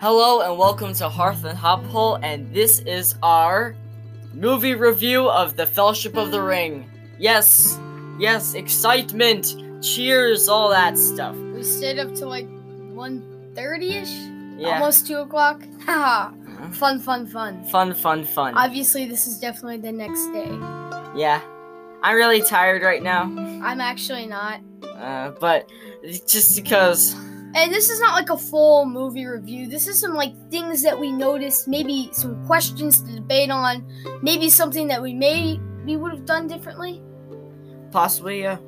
Hello and welcome to Hearth and Hophole, and this is our movie review of The Fellowship of the Ring. Yes, yes, excitement, cheers, all that stuff. We stayed up till like 1.30ish? Yeah, Almost 2 o'clock? Haha. fun, fun, fun. fun, fun, fun. Obviously, this is definitely the next day. yeah, I'm really tired right now, I'm actually not. uh, but just because. And this is not like a full movie review. This is some like things that we noticed, maybe some questions to debate on, maybe something that we may we would have done differently. Possibly, yeah.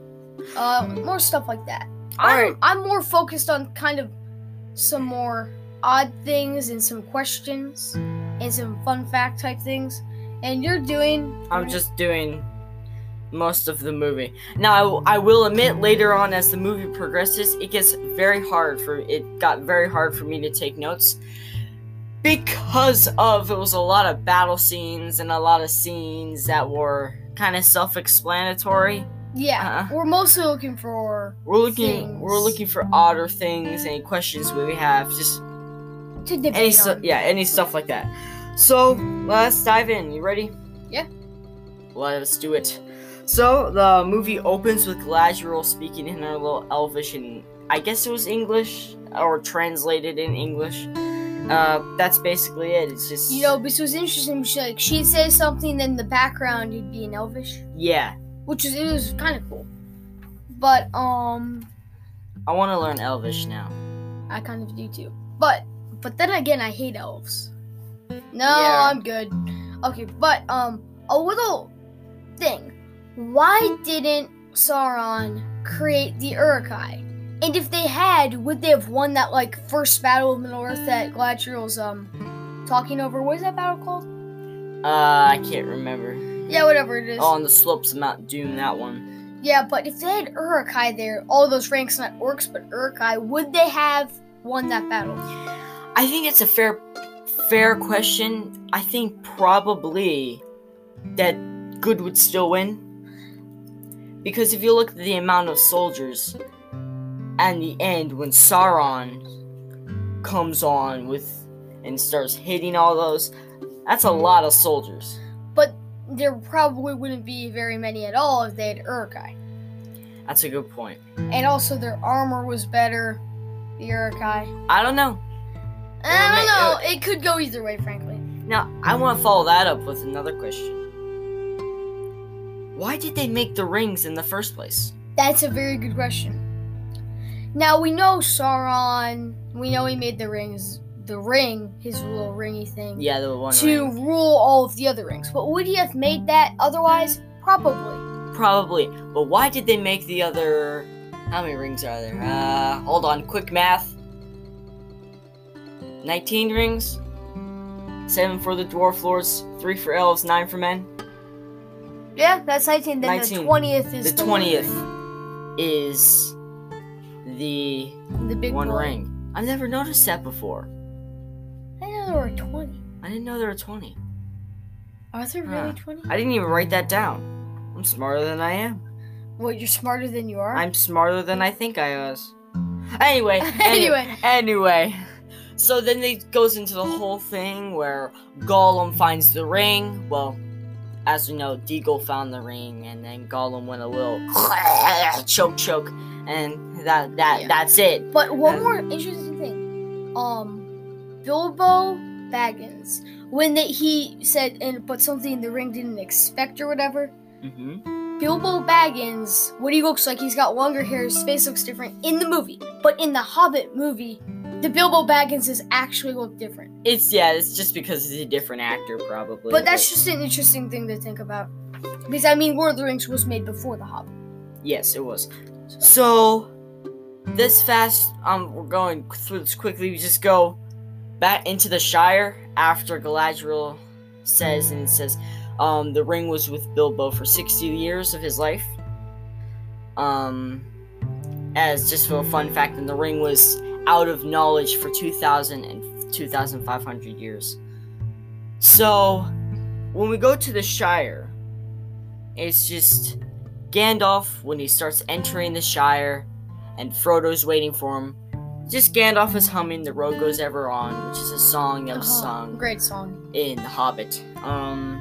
Uh, more stuff like that. Alright. I'm, I'm more focused on kind of some more odd things and some questions and some fun fact type things. And you're doing. I'm just doing most of the movie. Now, I, I will admit later on as the movie progresses, it gets very hard for it got very hard for me to take notes because of it was a lot of battle scenes and a lot of scenes that were kind of self-explanatory. Yeah, Uh-uh. we're mostly looking for We're looking Things. we're looking for odder things, any questions we have, just to debate any stu- yeah, any stuff like that. So let's dive in. You ready? Yeah. Let's do it. So the movie opens with Galadriel speaking in her little Elvish, and I guess it was English or translated in English. Uh, that's basically it. It's just You know, this was interesting. She like she'd say something, then the background would be in Elvish, yeah. which is it was kind of cool. But um, I want to learn Elvish now. I kind of do too. But but then again, I hate elves. No, Yeah. I'm good. Okay, but um, a little thing. Why didn't Sauron create the Uruk-hai? And if they had, would they have won that like first battle of Middle Earth that Galadriel's um talking over? What is that battle called? Uh, I can't remember. Yeah, whatever it is. Oh, on the slopes of Mount Doom, that one. Yeah, but if they had Uruk-hai there, all those ranks not orcs but Uruk-hai, would they have won that battle? I think it's a fair fair question. I think probably that good would still win. Because if you look at the amount of soldiers and the end when Sauron comes on with and starts hitting all those, that's a lot of soldiers. But there probably wouldn't be very many at all if they had Uruk-hai. That's a good point. And also their armor was better, the Uruk-hai. I don't know. I don't know, it could go either way, frankly. Now, I want to follow that up with another question. Why did they make the rings in the first place? That's a very good question. Now we know Sauron, we know he made the rings, the ring, his little ringy thing. Yeah, the one to ring. rule all of the other rings. But would he have made that otherwise? Probably. Probably. But why did they make the other. How many rings are there? Uh, hold on. Quick math. 19 rings? 7 for the dwarf lords, 3 for elves, 9 for men. Yeah, that's 19. Then 19. the 20th is The one 20th is the. The big one boy. ring. I've never noticed that before. I know there were 20. I didn't know there were 20. Are there Huh. really 20? I didn't even write that down. I'm smarter than I am. What, you're smarter than you are? I'm smarter than I think I was. Anyway, Anyway. anyway. So then it goes into the whole thing where Gollum finds the ring. Well, as we know, Déagol found the ring, and then Gollum went a little choke choke, and that that Yeah. that's it. But one Uh, more interesting thing. Um, Bilbo Baggins, when they, he said and put something in the ring didn't expect or whatever, hmm Bilbo Baggins, what he looks like, he's got longer hair, his face looks different in the movie. But in the Hobbit movie, the Bilbo Baggins is actually look different. It's yeah, it's just because he's a different actor, probably. But that's just an interesting thing to think about. Because I mean, Lord of the Rings was made before the Hobbit. Yes, it was. So this fast, um, we're going through this quickly. We just go back into the Shire after Galadriel says, and it says, um, the ring was with Bilbo for sixty years of his life. Um, as just for a fun fact, and the ring was out of knowledge for 2,000 and 2,500 years. So when we go to the Shire, it's just Gandalf when he starts entering the Shire, and Frodo's waiting for him just Gandalf is humming "The Road Goes Ever On," which is a song that was Oh, sung Great song. in The Hobbit. Um.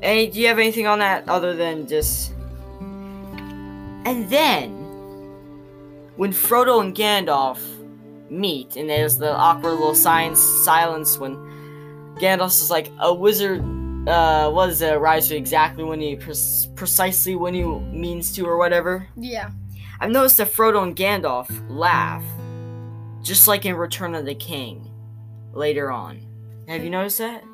Hey, do you have anything on that other than just? And then, when Frodo and Gandalf meet, and there's the awkward little science silence when Gandalf is like, "A wizard, uh, was rise to exactly when he pre- precisely when he means to, or whatever." Yeah. I've noticed that Frodo and Gandalf laugh, just like in Return of the King, later on. Have you noticed that?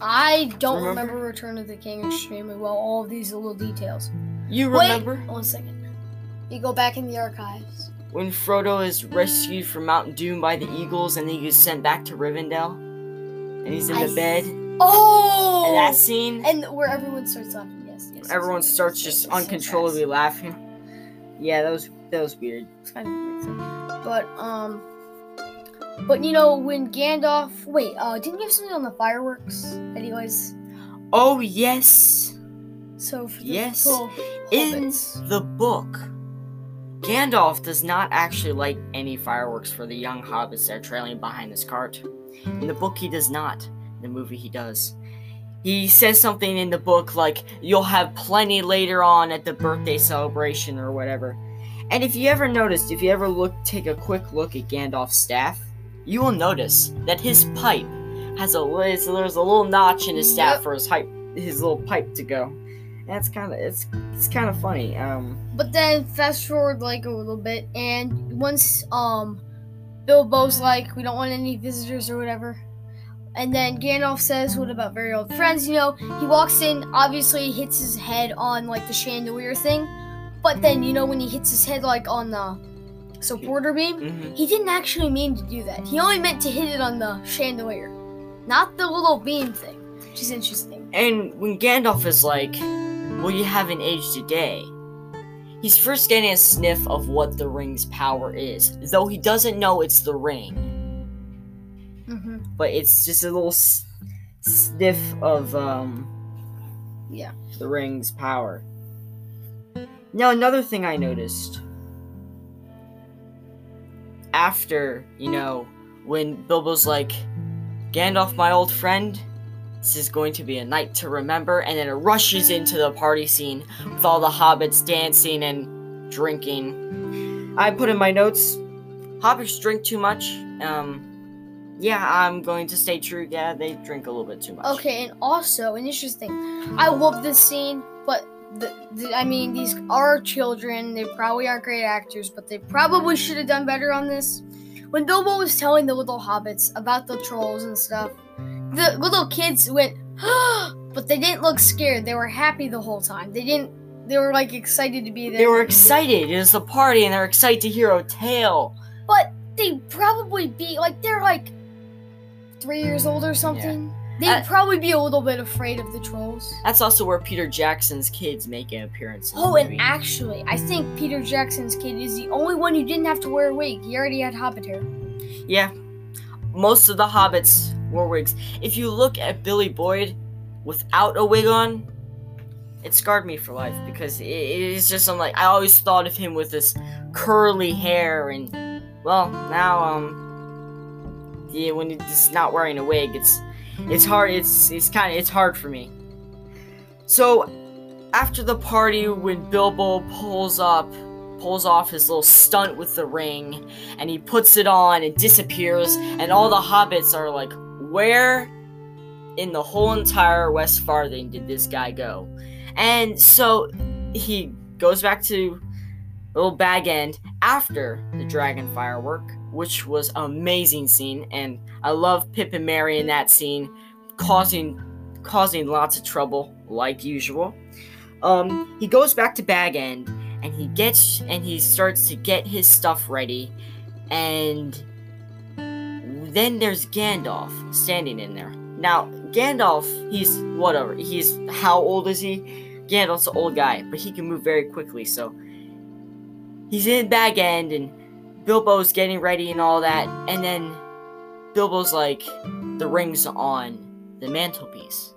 I don't Remember? remember Return of the King extremely well. All of these little details. You remember? Wait, remember one second. You go back in the archives. when Frodo is rescued from Mount Doom by the Eagles and then he gets sent back to Rivendell? And he's in I the bed? Oh! And that scene, And where everyone starts laughing. Yes, yes. everyone yes, starts yes, just yes, uncontrollably laughing. Yeah, that was that was weird. It's kind of weird. But um, but you know when Gandalf. Wait, uh, didn't you have something on the fireworks? Anyways, Oh yes, so for the Yes, in the book, Gandalf does not actually light any fireworks for the young hobbits that are trailing behind his cart. In the book, he does not. In the movie, he does. He says something in the book like, You'll have plenty later on at the birthday celebration or whatever. And if you ever noticed, if you ever look, take a quick look at Gandalf's staff, you will notice that his pipe has a there's a little notch in his staff Yep. for his pipe, his little pipe to go. And it's kind of it's it's kind of funny. Um, But then fast forward like a little bit, and once um Bilbo's like, we don't want any visitors or whatever. And then Gandalf says, What about very old friends? You know, he walks in, obviously hits his head on like the chandelier thing. But then, you know, when he hits his head like on the supporter beam, mhm. he didn't actually mean to do that. He only meant to hit it on the chandelier, not the little beam thing, which is interesting. And when Gandalf is like, Well, you haven't aged a day, he's first getting a sniff of what the ring's power is, though he doesn't know it's the ring. hmm But it's just a little s- sniff of, um, Yeah. the ring's power. Now, another thing I noticed after, you know, when Bilbo's like, Gandalf, my old friend, this is going to be a night to remember, and then it rushes into the party scene with all the hobbits dancing and drinking. I put in my notes, hobbits drink too much. Um, yeah, I'm going to stay true. Yeah, they drink a little bit too much. Okay, and also an interesting. I love this scene, but the, the, I mean, these are children. They probably aren't great actors, but they probably should have done better on this. When Bilbo was telling the little hobbits about the trolls and stuff, the little kids went, but they didn't look scared. They were happy the whole time. They didn't. They were like excited to be there. They were excited. It was a party, and they're excited to hear a tale. but they'd probably be like they're like three years old or something. Yeah. They'd Uh, probably be a little bit afraid of the trolls. That's also where Peter Jackson's kids make an appearance. Oh, and actually, I think Peter Jackson's kid is the only one who didn't have to wear a wig. He already had hobbit hair. yeah, most of the hobbits wore wigs. If you look at Billy Boyd without a wig on, it scarred me for life because it, is just I'm like I always thought of him with this curly hair, and well, now um, yeah, when he's not wearing a wig, it's it's hard. It's it's kind of it's hard for me. So after the party, when Bilbo pulls up, pulls off his little stunt with the ring, and he puts it on and disappears, and all the hobbits are like, "Where in the whole entire West Farthing did this guy go?" And so he goes back to Little Bag End after the dragon firework, which was amazing scene, and I love Pip and Merry in that scene, causing causing lots of trouble like usual. Um, he goes back to Bag End and he gets and he starts to get his stuff ready, and then there's Gandalf standing in there. Now Gandalf, he's whatever. He's how old is he? Gandalf's an old guy, but he can move very quickly, so he's in Bag End and Bilbo's getting ready and all that, and then Bilbo's like, the ring's on the mantelpiece.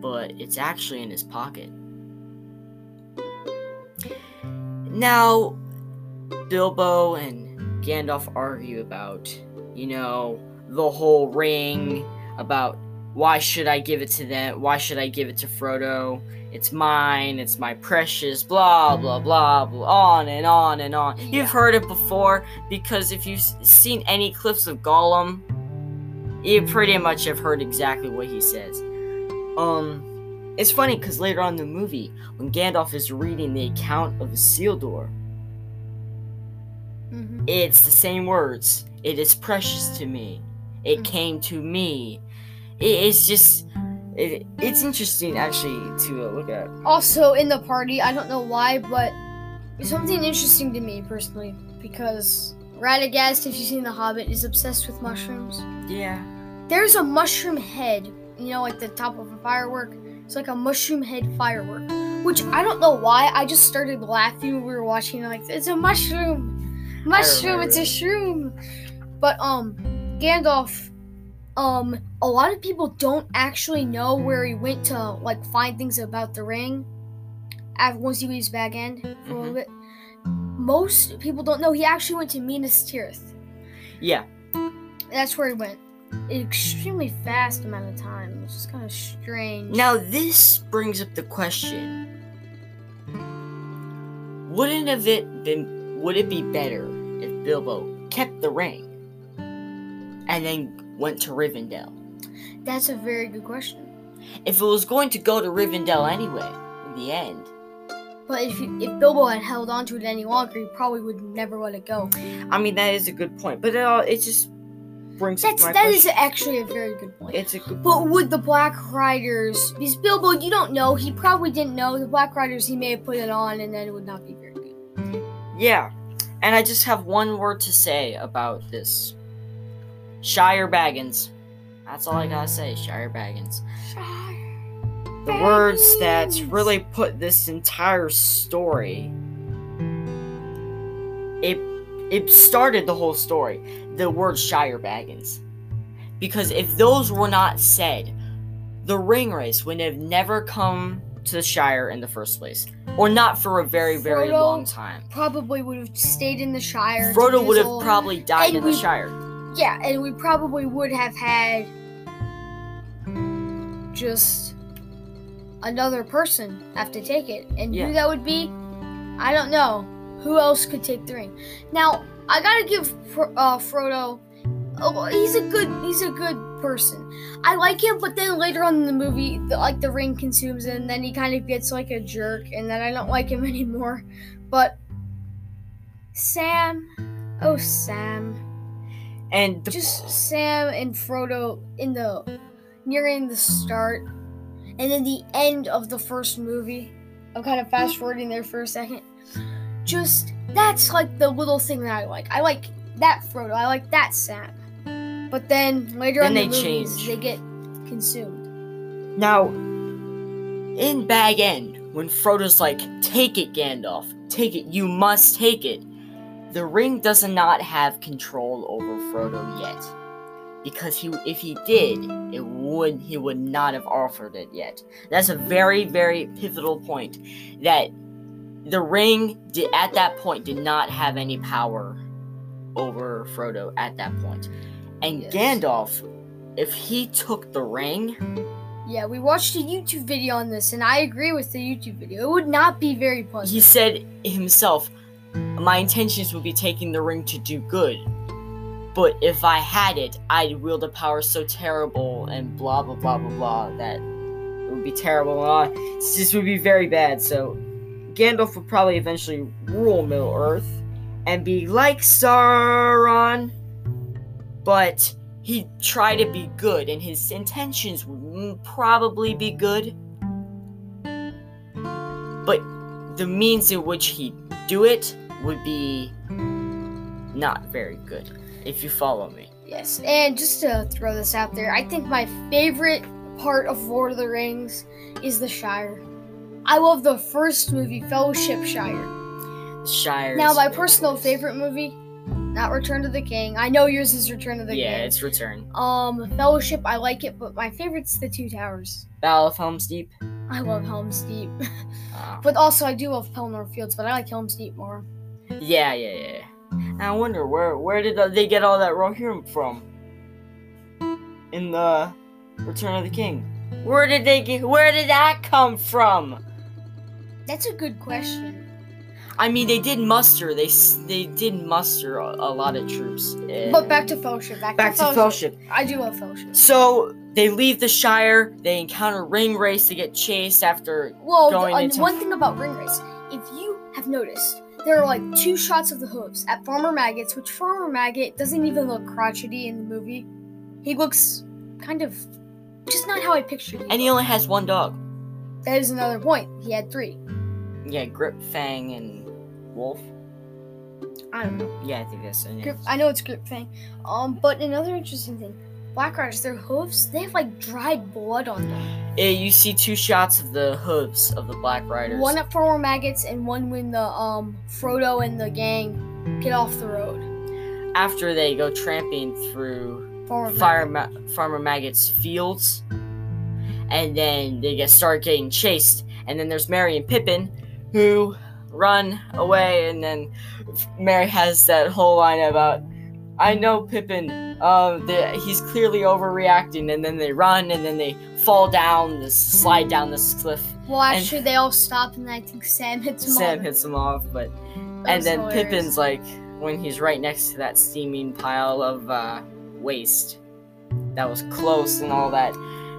But it's actually in his pocket. Now, Bilbo and Gandalf argue about, you know, the whole ring, about why should I give it to them? Why should I give it to Frodo? It's mine, it's my precious, blah, blah, blah, blah, on and on and on. Yeah. You've heard it before because if you've seen any clips of Gollum, you pretty much have heard exactly what he says. Um, it's funny because later on in the movie, when Gandalf is reading the account of Isildur, hmm it's the same words. It is precious to me. It Mhm. came to me. It, it's just, it, it's interesting actually to uh, look at. Also, in the party, I don't know why, but it's something interesting to me personally because Radagast, if you've seen The Hobbit, is obsessed with mushrooms. Yeah. There's a mushroom head, you know, like the top of a firework. It's like a mushroom head firework, which I don't know why. I just started laughing when we were watching. it, Like it's a mushroom, mushroom. It's a shroom. But um, Gandalf, um, a lot of people don't actually know where he went to like find things about the ring. After once he leaves Bag End for a little Mhm. bit, most people don't know he actually went to Minas Tirith. Yeah. That's where he went. An extremely fast amount of time, which is kind of strange. Now this brings up the question: Wouldn't have it been? Would it be better if Bilbo kept the ring and then went to Rivendell? That's a very good question. If it was going to go to Rivendell anyway, in the end, But if you, if Bilbo had held on to it any longer, he probably would never let it go. I mean that is a good point, but it, all, it just brings That's that is actually a very good point. It's a good But would the Black Riders? Because Bilbo, you don't know. He probably didn't know the Black Riders. He may have put it on, and then it would not be. Yeah, and I just have one word to say about this. Shire Baggins. That's all I gotta say, Shire Baggins. The words that really put this entire story. It it started the whole story. The word Shire Baggins. Because if those were not said, the ring wraiths would have never come to the Shire in the first place. Or not for a very, very Frodo long time. Probably would have stayed in the Shire. Frodo would have probably died in the Shire. Yeah, and we probably would have had just another person have to take it. And Yeah. who that would be, I don't know. Who else could take the ring? Now, I gotta give Fro- uh, Frodo. Oh, he's a good. He's a good person. I like him, but then later on in the movie, the, like the ring consumes him, and then he kind of gets like a jerk, and then I don't like him anymore. But Sam, oh Sam, And the, just Sam and Frodo in the nearing the start and then the end of the first movie. I'm kind of fast forwarding there for a second. Just that's like the little thing that I like. I like that Frodo. I like that Sam. But then later Then on in the they movies, change. they get consumed. now, in Bag End, when Frodo's like, "Take it, Gandalf. Take it. You must take it." The ring does not have control over Frodo yet, because he, if he did, it would he would not have offered it yet. That's a very, very pivotal point. That the ring did, at that point did not have any power over Frodo at that point. And Yes. Gandalf, if he took the ring, Yeah, we watched a YouTube video on this, and I agree with the YouTube video. It would not be very pleasant. he said himself, My intentions would be taking the ring to do good. But if I had it, I'd wield a power so terrible and blah blah blah blah blah that it would be terrible. Uh, just would be very bad. So Gandalf would probably eventually rule Middle Earth and be like Sauron, but he'd try to be good, and his intentions would probably be good. But the means in which he'd do it would be not very good, if you follow me. Yes, and just to throw this out there, I think my favorite part of Lord of the Rings is the Shire. I love the first movie, Fellowship Shire. Shire. Now, my personal favorite movie, not Return to the King. I know yours is Return to the Yeah, King. Yeah, it's Return. Um, Fellowship, I like it, but my favorite's The Two Towers. Battle of Helm's Deep. I love Helm's Deep, Uh, but also I do love Pelennor Fields, but I like Helm's Deep more. yeah, yeah, yeah. And I wonder where where did they get all that Rohirrim from? In the Return of the King, where did they get? Where did that come from? That's a good question. I mean, they did muster. They they did muster a, a lot of troops. But back to Fellowship. Back, back to Fellowship. I do love Fellowship. So they leave the Shire. They encounter Ring Wraiths. They get chased after. Well, going the, into- one thing about ring wraiths, if you have noticed, there are like two shots of the hooves at Farmer Maggot's, which Farmer Maggot doesn't even look crotchety in the movie. He looks kind of just not how I pictured him. And he only has one dog. that is another point. He had three. Yeah, Grip, Fang, and Wolf. I don't know. Yeah, I think that's. Grip, I know it's Grip Fang. Um, but another interesting thing, Black Riders, their hooves, they have like dried blood on them. Eh, you see two shots of the hooves of the Black Riders. One at Farmer Maggot's and one when the um Frodo and the gang get off the road. after they go tramping through Farmer Fire Ma- Farmer Maggot's fields, and then they get start getting chased. And then there's Merry and Pippin, who run away. And then Merry has that whole line about, "I know Pippin. Um, the, he's clearly overreacting." And then they run, and then they fall down, this slide down this cliff. Well, actually, they all stop, and I think Sam hits him. Sam off. hits them off, but That and then hilarious. Pippin's like when he's right next to that steaming pile of uh, waste. That was close and all that.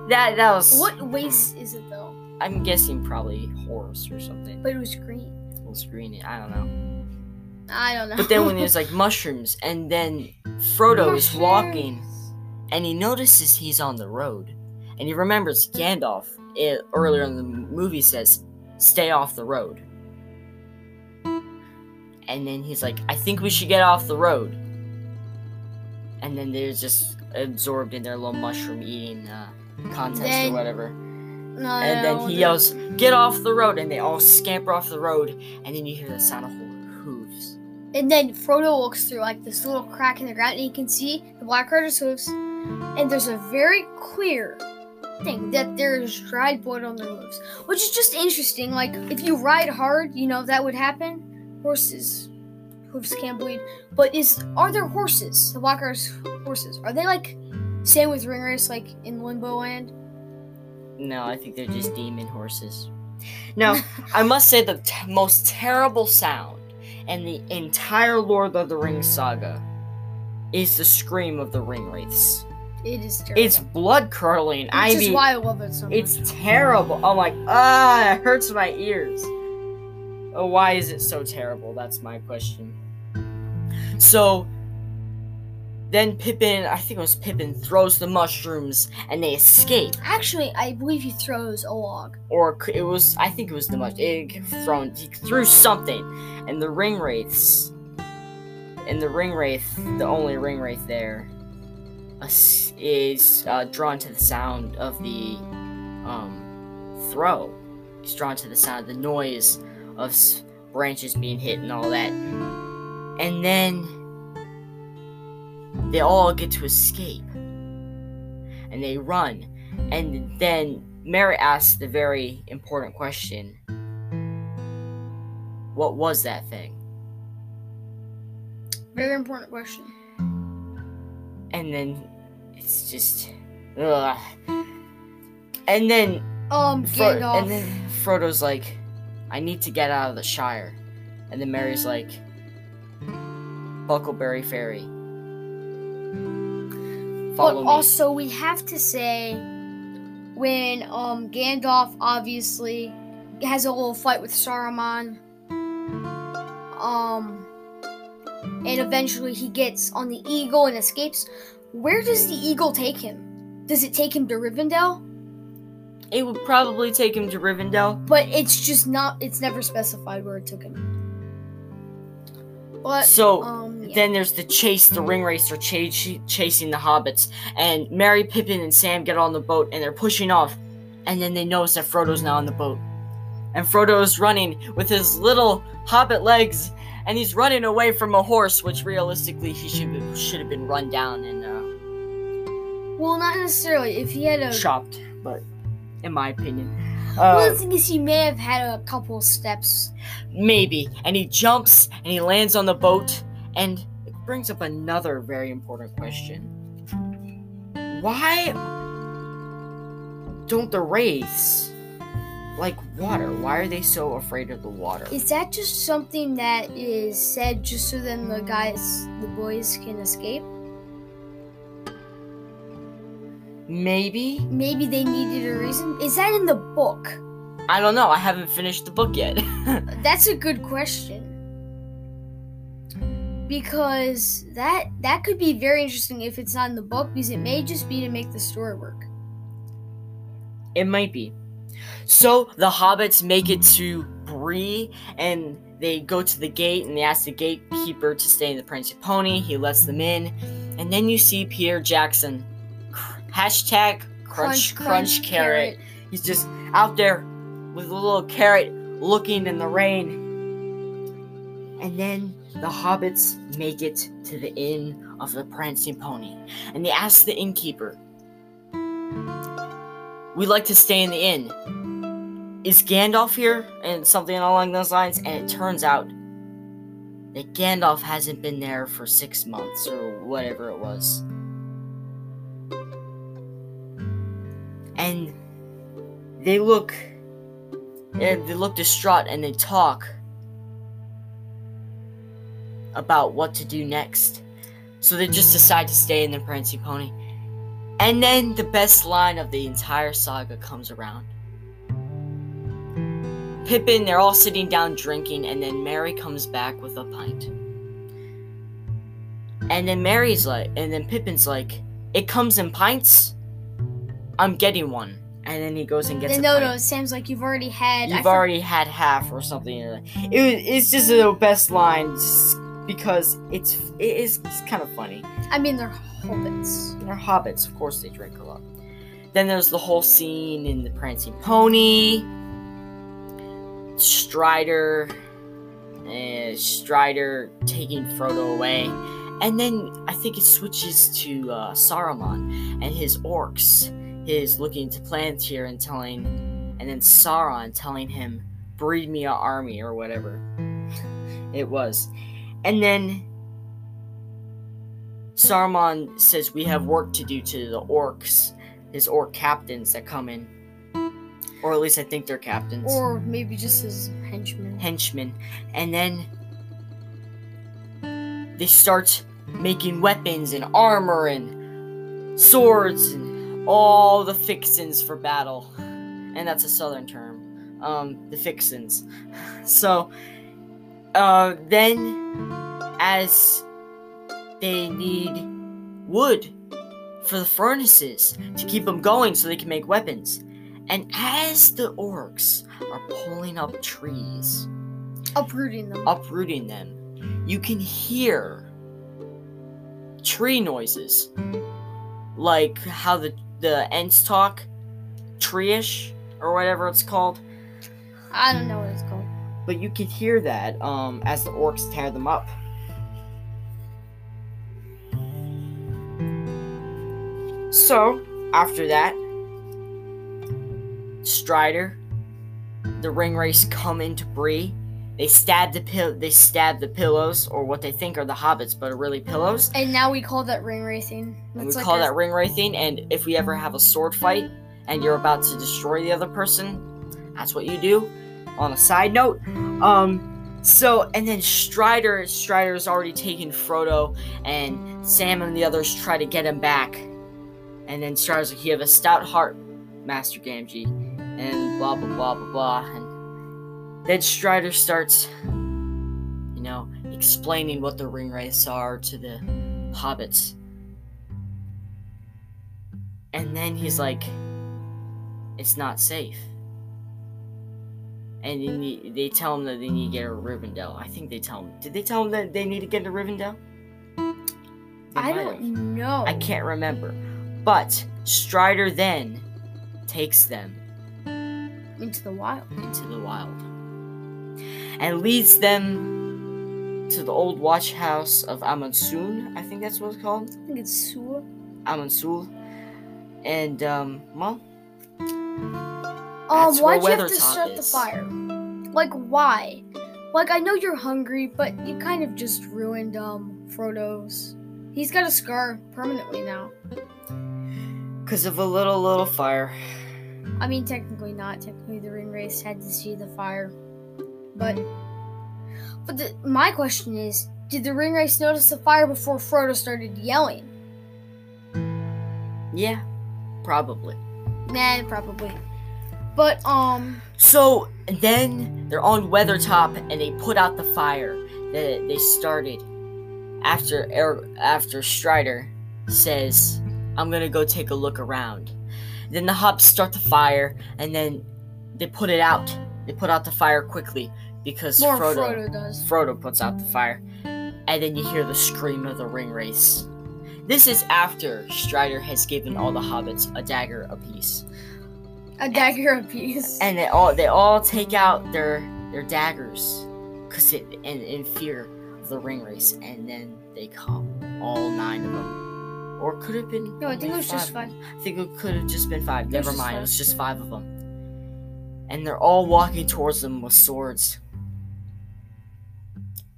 That that was. What waste is it though? I'm guessing probably horse or something. But it was green. Little screen. I don't know. I don't know. But then when there's like mushrooms, and then Frodo is walking, and he notices he's on the road, and he remembers Gandalf it, earlier in the movie says, "Stay off the road." And then he's like, "I think we should get off the road." And then they're just absorbed in their little mushroom eating uh, contest Then- or whatever. No, And then he yells, "Get off the road!" And they all scamper off the road, and then you hear the sound of hooves. And then Frodo looks through like this little crack in the ground, and he can see the Black Rider's hooves. And there's a very clear thing that there's dried blood on their hooves, which is just interesting. Like if you ride hard, you know that would happen. Horses hooves can bleed, but is are there horses? The Black Rider's horses are they like same with Ring Wraiths, like in Limbo Land? No, I think they're just demon horses. Now, I must say the t- most terrible sound in the entire Lord of the Rings saga is the scream of the ring wraiths. It is terrible. It's blood curdling. Which I is mean, why I love it so much. it's terrible. I'm like, ah, it hurts my ears. Oh, why is it so terrible? That's my question. So, then Pippin, I think it was Pippin, throws the mushrooms and they escape. Actually, I believe he throws a log. or it was I think it was the much it thrown he threw something, and the ring wraiths, and the ring wraith, the only ring wraith there, is uh, drawn to the sound of the um throw. He's drawn to the sound, of the noise of branches being hit and all that, and then they all get to escape, and they run, and then Merry asks the very important question What was that thing? Very important question. And then it's just. Ugh. And then, Um, Fro- Gandalf. and then Frodo's like, I need to get out of the Shire. And then Merry's like, Bucklebury Ferry. Follow but me. also, we have to say when um Gandalf obviously has a little fight with Saruman, um, and eventually he gets on the eagle and escapes. Where does the eagle take him? Does it take him to Rivendell? it would probably take him to Rivendell. But it's just not. It's never specified where it took him. But So, um, yeah. Then there's the chase. The ring racer chase, chasing the hobbits, and Merry, Pippin, and Sam get on the boat, and they're pushing off. And then they notice that Frodo's now on the boat, and Frodo's running with his little hobbit legs, and he's running away from a horse, which realistically he should should have been run down and uh, well, not necessarily. If he had a chopped. But in my opinion, well, Uh, the thing is, he may have had a couple steps. maybe. And he jumps and he lands on the boat. And it brings up another very important question. Why don't the wraiths like water? Why are they so afraid of the water? Is that just something that is said just so then the guys, the boys, can escape? Maybe? Maybe they needed a reason. Is that in the book? I don't know. I haven't finished the book yet. That's a good question. Because that that could be very interesting if it's not in the book, because it may just be to make the story work. It might be. So the hobbits make it to Bree and they go to the gate and they ask the gatekeeper to stay in the Prancing Pony. He lets them in. And then you see Peter Jackson. Hashtag crunch crunch, carrot. He's just out there with a little carrot looking in the rain. And then the hobbits make it to the inn of the Prancing Pony. And they ask the innkeeper, We'd like to stay in the inn. Is Gandalf here? And something along those lines. And it turns out that Gandalf hasn't been there for six months or whatever it was. And they look and they look distraught and they talk about what to do next. So they just decide to stay in the Prancing Pony. And then the best line of the entire saga comes around. Pippin, they're all sitting down drinking, and then Merry comes back with a pint. And then Merry's like, and then Pippin's like, it comes in pints? I'm getting one. And then he goes and gets a no, pint. no, Sam's like, you've already had. I You've for- already had half or something. It was, it's just the best line just because it's it is it's kind of funny. I mean, they're hobbits. They're hobbits, of course they drink a lot. Then there's the whole scene in the Prancing Pony, Strider, uh, Strider taking Frodo away, and then I think it switches to uh, Saruman and his orcs. His looking to Palantir and telling, and then Sauron telling him, "Breed me a army" or whatever it was, and then Saruman says we have work to do to the orcs, his orc captains that come in. Or at least I think they're captains. Or maybe just his henchmen. henchmen. And then they start making weapons and armor and swords and all the fixins for battle. And that's a southern term. Um, the fixins. So uh, then as they need wood for the furnaces to keep them going so they can make weapons. And as the orcs are pulling up trees, Uprooting them. uprooting them, you can hear tree noises. Like how the, the Ents talk, tree-ish, or whatever it's called. I don't know what it's called. But you can hear that um, as the orcs tear them up. So, after that, Strider, the ring wraiths come into Bree. They stab the pill. They stab the pillows, or what they think are the hobbits, but are really pillows. And now we call that ring racing. And we like call a- that ring racing. And if we ever have a sword fight and you're about to destroy the other person, that's what you do. On a side note, um, so and then Strider, Strider's already taken Frodo, and Sam and the others try to get him back. And then Strider's like, "You have a stout heart, Master Gamgee," and blah blah blah blah blah. And then Strider starts, you know, explaining what the ring wraiths are to the hobbits. And then he's like, it's not safe. And need, they tell him that they need to get to Rivendell. I think they tell him. Did they tell him that they need to get to Rivendell? They I don't have. know. I can't remember. But Strider then takes them Into the wild. into the wild and leads them to the old watch house of Amonsoon. I think that's what it's called. I think it's Sua. Amon Sûl. And, um, well, Um, why'd you have to start the fire? Like, why? Like, I know you're hungry, but you kind of just ruined um Frodo's. He's got a scar permanently now. Because of a little, little fire. I mean, technically not. Technically, the ring wraiths had to see the fire, but but the, my question is, did the ring wraiths notice the fire before Frodo started yelling? Yeah, probably. Nah, probably. But um, So then they're on Weathertop and they put out the fire that they started after Air, after Strider says, "I'm gonna go take a look around." Then the hobbits start the fire and then they put it out. They put out the fire quickly because more Frodo, Frodo does. Frodo puts out the fire, and then you hear the scream of the ring wraiths. This is after Strider has given all the hobbits a dagger apiece. A dagger apiece. and they all they all take out their their daggers because it in, in fear of the ring wraiths and then they come all nine of them or could have been no, I think it was just five. i think it could have just been five It never mind five. it was just five of them and they're all walking towards them with swords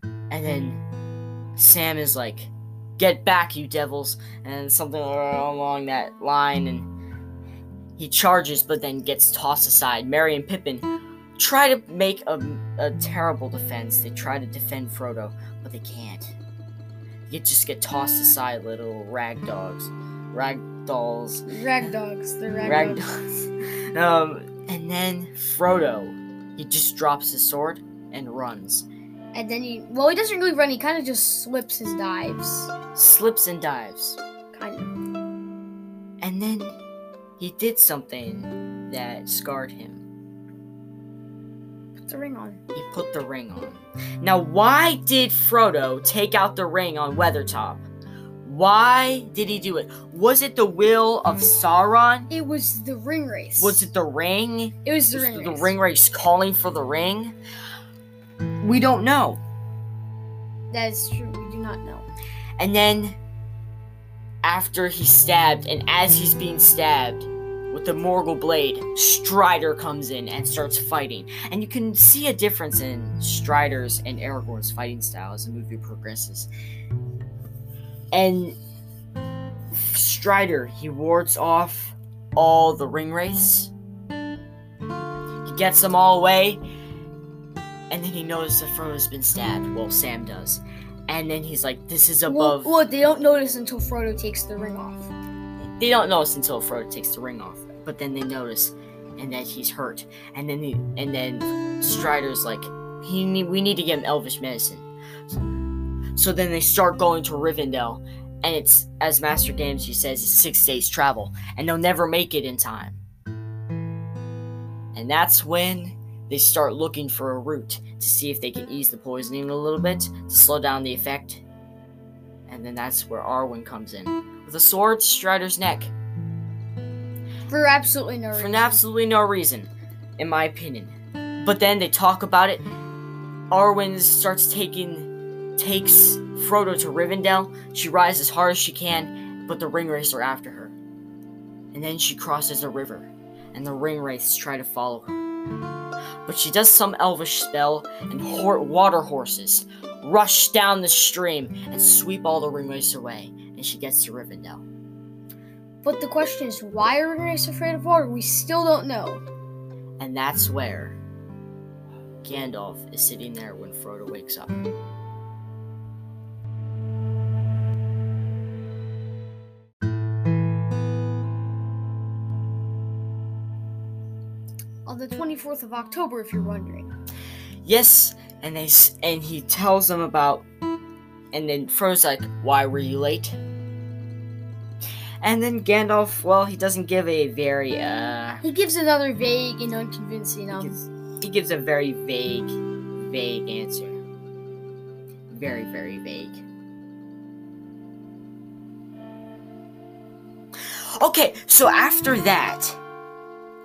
and then sam is like get back you devils and something along that line and he charges, but then gets tossed aside. Merry and Pippin try to make a, a terrible defense. They try to defend Frodo, but they can't. They just get tossed aside, little rag dogs, rag dolls, Rag dogs. The rag, rag dogs. dogs. um, and then Frodo, he just drops his sword and runs, And then he, well, he doesn't really run. He kind of just slips his dives. slips and dives, Kind of. and then he did something that scarred him. Put the ring on. He put the ring on. Now, why did Frodo take out the ring on Weathertop? Why did he do it? Was it the will of Sauron? It was the ring wraiths. Was it the ring? It was the Was ring the race. ring wraiths calling for the ring? We don't know. That is true. We do not know. And then, after he's stabbed, and as he's being stabbed with the Morgul blade, Strider comes in and starts fighting. And you can see a difference in Strider's and Aragorn's fighting style as the movie progresses. And Strider, he wards off all the ring wraiths. He gets them all away. And then he notices that Frodo's been stabbed. Well, Sam does. And then he's like, this is Well, above. well, they don't notice until Frodo takes the ring off. They don't notice until Frodo takes the ring off, but then they notice, and that he's hurt. And then, he, and then Strider's like, he need, we need to get him Elvish medicine. So then they start going to Rivendell, and it's as Master Gamgee says, it's six days travel, and they'll never make it in time. And that's when they start looking for a route to see if they can ease the poisoning a little bit to slow down the effect. And then that's where Arwen comes in with a sword to Strider's neck For absolutely no reason. for absolutely no reason, in my opinion. But then they talk about it. Arwen starts taking takes Frodo to Rivendell. She rides as hard as she can, but the ring are after her. And then she crosses a river, and the ring wraiths try to follow her. But she does some elvish spell, and hor- water horses rush down the stream and sweep all the ring away, and she gets to Rivendell. But the question is, why are wraiths afraid of water? We still don't know. And that's where Gandalf is sitting there when Frodo wakes up. On the 24th of October, if you're wondering. Yes, and they and he tells them about, and then Frodo's like, "Why were you late?" And then Gandalf, well, he doesn't give a very uh, He gives another vague and unconvincing he um, gives, he gives a very vague, vague answer. Very, very vague. Okay, so after that,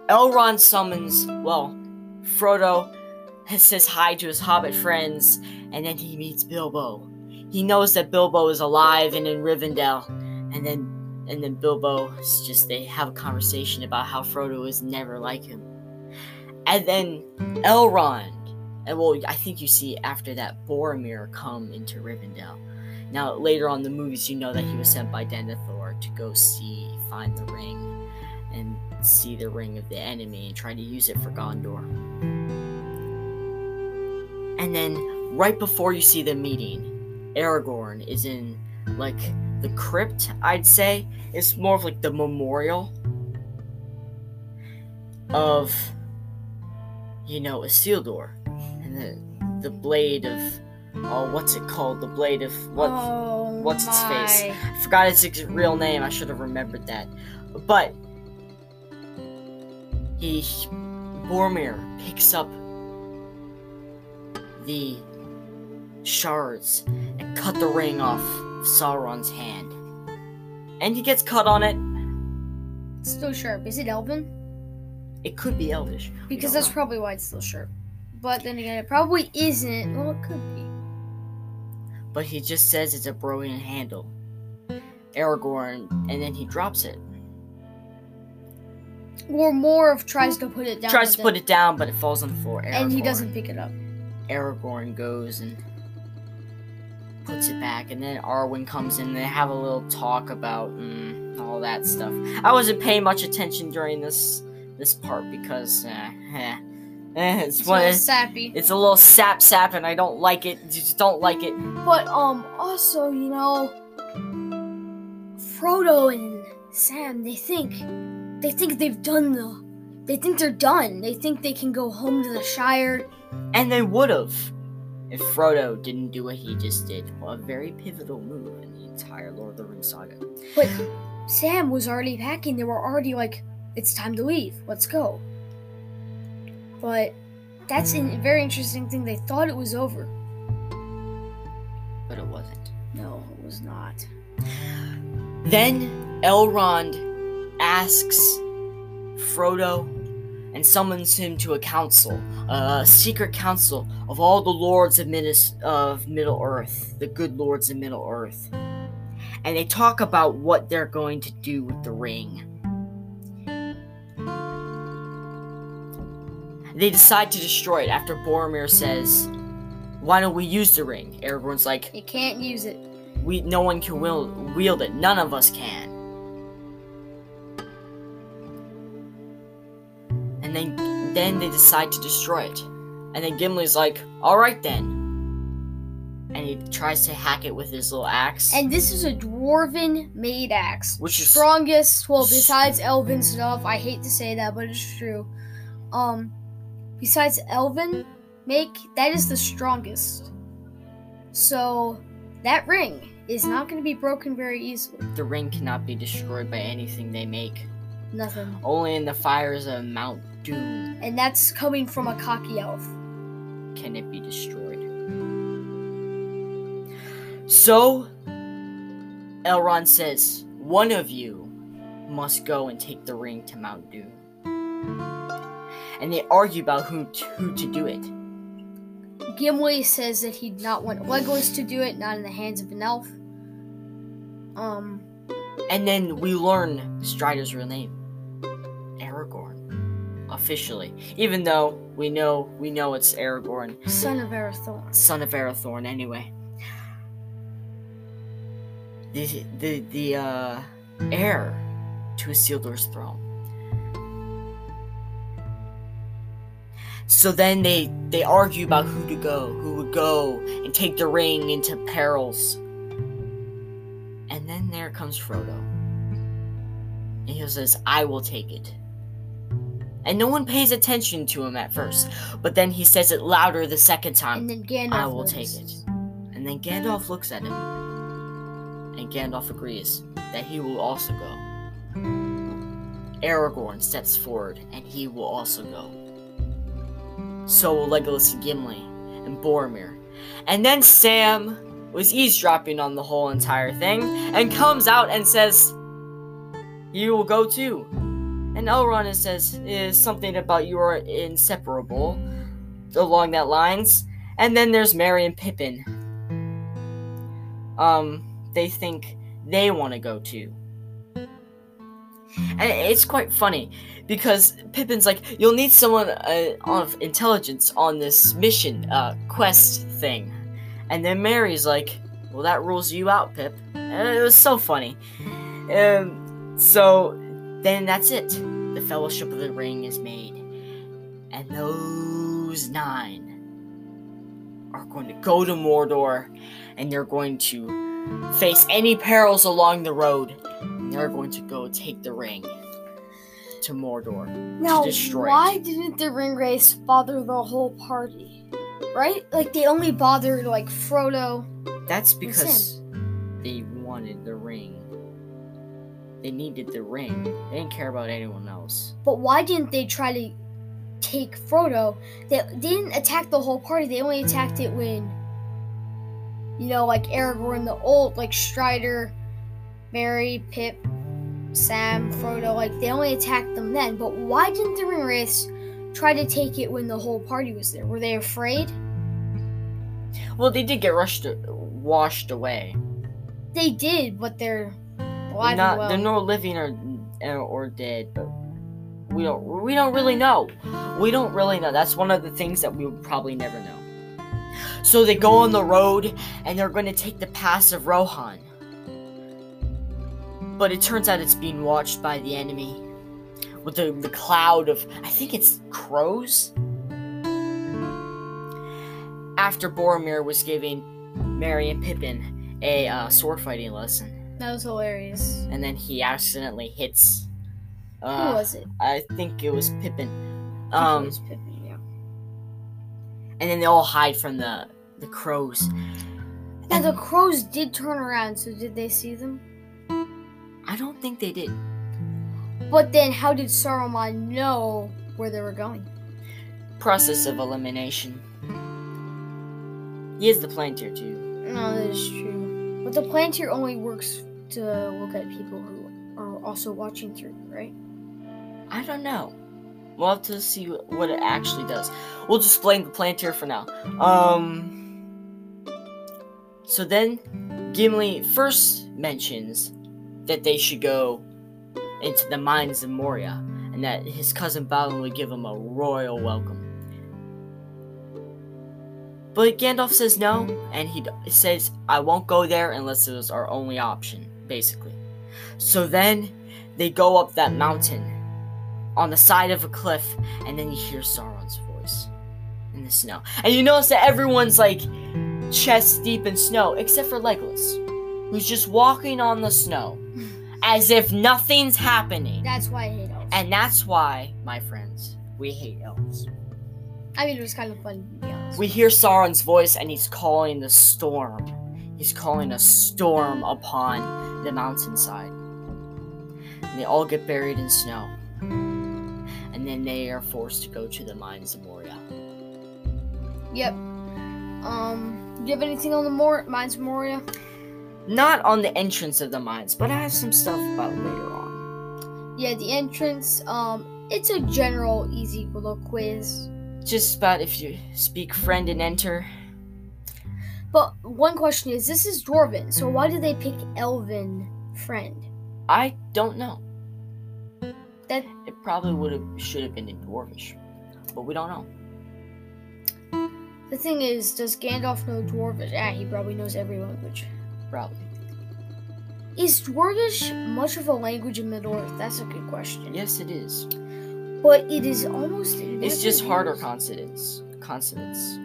Elrond summons, well, Frodo says hi to his hobbit friends, and then he meets Bilbo. He knows that Bilbo is alive and in Rivendell, and then and then Bilbo just they have a conversation about how Frodo is never like him. And then Elrond, and well, I think you see after that Boromir come into Rivendell. Now, later on the movies, you know that he was sent by Denethor to go see, find the ring, and see the ring of the enemy and try to use it for Gondor. And then, right before you see the meeting, Aragorn is in, like, the crypt, I'd say. It's more of like the memorial of, you know, Isildur. And the, the blade of, oh, what's it called? The blade of, what? Oh, what's its face? I forgot its real name. I should have remembered that. But he Boromir picks up the shards and cut the ring off Sauron's hand. And he gets cut on it. It's still sharp. Is it Elven? It could be Elvish. Because that's know. probably why it's still sharp. But then again, it probably isn't. Well, it could be. But he just says it's a broken handle. Aragorn, and then he drops it. Or Morv tries to put it down. Tries to put it down, but it falls on the floor. And he doesn't pick it up. Aragorn goes and puts it back, and then Arwen comes in. And they have a little talk about mm, all that stuff. I wasn't paying much attention during this this part because uh, eh, eh, it's It's one. a little sappy. it's a little sap sap, and I don't like it. Just don't like it. But um, also you know, Frodo and Sam, they think, they think they've done the, they think they're done. They think they can go home to the Shire. And they would have if Frodo didn't do what he just did. Well, a very pivotal move in the entire Lord of the Rings saga. But Sam was already packing. They were already like, it's time to leave. Let's go. But that's a very interesting thing. They thought it was over. But it wasn't. No, it was not. Then Elrond asks Frodo and summons him to a council, a secret council of all the lords of, Minas- of Middle Earth, the good lords of Middle Earth. And they talk about what they're going to do with the ring. They decide to destroy it after Boromir says, Why don't we use the ring? Aragorn's like, You can't use it. we no one can wield, wield it. None of us can. And then then they decide to destroy it. And then Gimli's like, "All right then." And he tries to hack it with his little axe, And this is a dwarven made axe. which is strongest well besides elven stuff i hate to say that but it's true um besides elven make that is the strongest so that ring is not going to be broken very easily the ring cannot be destroyed by anything they make. nothing Only in the fires of Mount Doom and that's coming from a cocky elf can it be destroyed. So, Elrond says, one of you must go and take the ring to Mount Doom. And they argue about who to, who to do it. gimli says that he'd not want legolas to do it not in the hands of an elf um And then we learn Strider's real name, Aragorn, officially. Even though we know we know it's Aragorn, son of arathorn son of Arathorn. Anyway, the the the uh, heir to Isildur's throne. So then they they argue about who to go, who would go and take the ring into perils. And then there comes Frodo. And he says, I will take it. And no one pays attention to him at first. But then he says it louder the second time. and then gandalf I will take it. And then Gandalf looks at him. And Gandalf agrees that he will also go. Aragorn steps forward and he will also go. So will Legolas and Gimli and Boromir. And then Sam was eavesdropping on the whole entire thing and comes out and says, You will go too. And Elrond says is something about you are inseparable along that lines. And then there's Merry and Pippin. Um, they think they want to go too. And it's quite funny because Pippin's like, you'll need someone uh, of intelligence on this mission uh, quest thing. And then Merry's like, well, that rules you out, Pip. And it was so funny. Um, so then that's it. The Fellowship of the Ring is made. And those nine are going to go to Mordor and they're going to face any perils along the road. And they're going to go take the ring to Mordor Now, to destroy why it. didn't the ring wraiths bother the whole party? Right? Like they only bothered like Frodo. That's because they wanted. They needed the ring. They didn't care about anyone else. But why didn't they try to take Frodo? They, they didn't attack the whole party. They only attacked it when, you know, like Aragorn, the old, like Strider, Merry, Pip, Sam, Frodo. Like they only attacked them then. But why didn't the ring wraiths try to take it when the whole party was there? Were they afraid? Well, they did get rushed, washed away. They did, but they're alive not, and well. They're not living or or dead, but we don't we don't really know. We don't really know. That's one of the things that we would probably never know. So they go on the road and they're going to take the pass of Rohan. But it turns out it's being watched by the enemy with the, the cloud of I think it's crows. After Boromir was giving Merry and Pippin a uh, sword fighting lesson that was hilarious. and then he accidentally hits. Who Uh, was it? I think it was Pippin. Think it Um, was Pippin, yeah. and then they all hide from the the crows. Now the crows did turn around, so did they see them? I don't think they did. But then, how did Saruman know where they were going? Process of elimination. He is the palantír too. No, that is true. But the palantír only works to look at people who are also watching through, right? I don't know. We'll have to see what it actually does. We'll just blame the palantír for now. Um. So then, Gimli first mentions that they should go into the mines of Moria, and that his cousin Balin would give him a royal welcome. But Gandalf says no, and he says, I won't go there unless it was our only option, basically. So then, they go up that mountain on the side of a cliff, and then you hear Sauron's voice in the snow. And you notice that everyone's like chest deep in snow, except for Legolas, who's just walking on the snow as if nothing's happening. That's why I hate elves. And that's why, my friends, we hate elves. I mean, it was kind of fun to be honest. We hear Sauron's voice, and he's calling the storm. He's calling a storm upon the mountainside. And they all get buried in snow. And then they are forced to go to the mines of Moria. Yep. Um, do you have anything on the Mor- Mines of Moria? Not on the entrance of the mines, but I have some stuff about later on. Yeah, the entrance. Um, it's a general easy little quiz. Just about if you speak friend and enter. But one question is, this is Dwarven, so why did they pick Elven friend? I don't know. That It probably would have should have been in Dwarvish, but we don't know. the thing is, does Gandalf know Dwarvish? Ah, he probably knows every language. Probably. Is Dwarvish much of a language in Middle Earth? That's a good question. Yes, it is. But it is almost. It's just harder consonants. Consonants.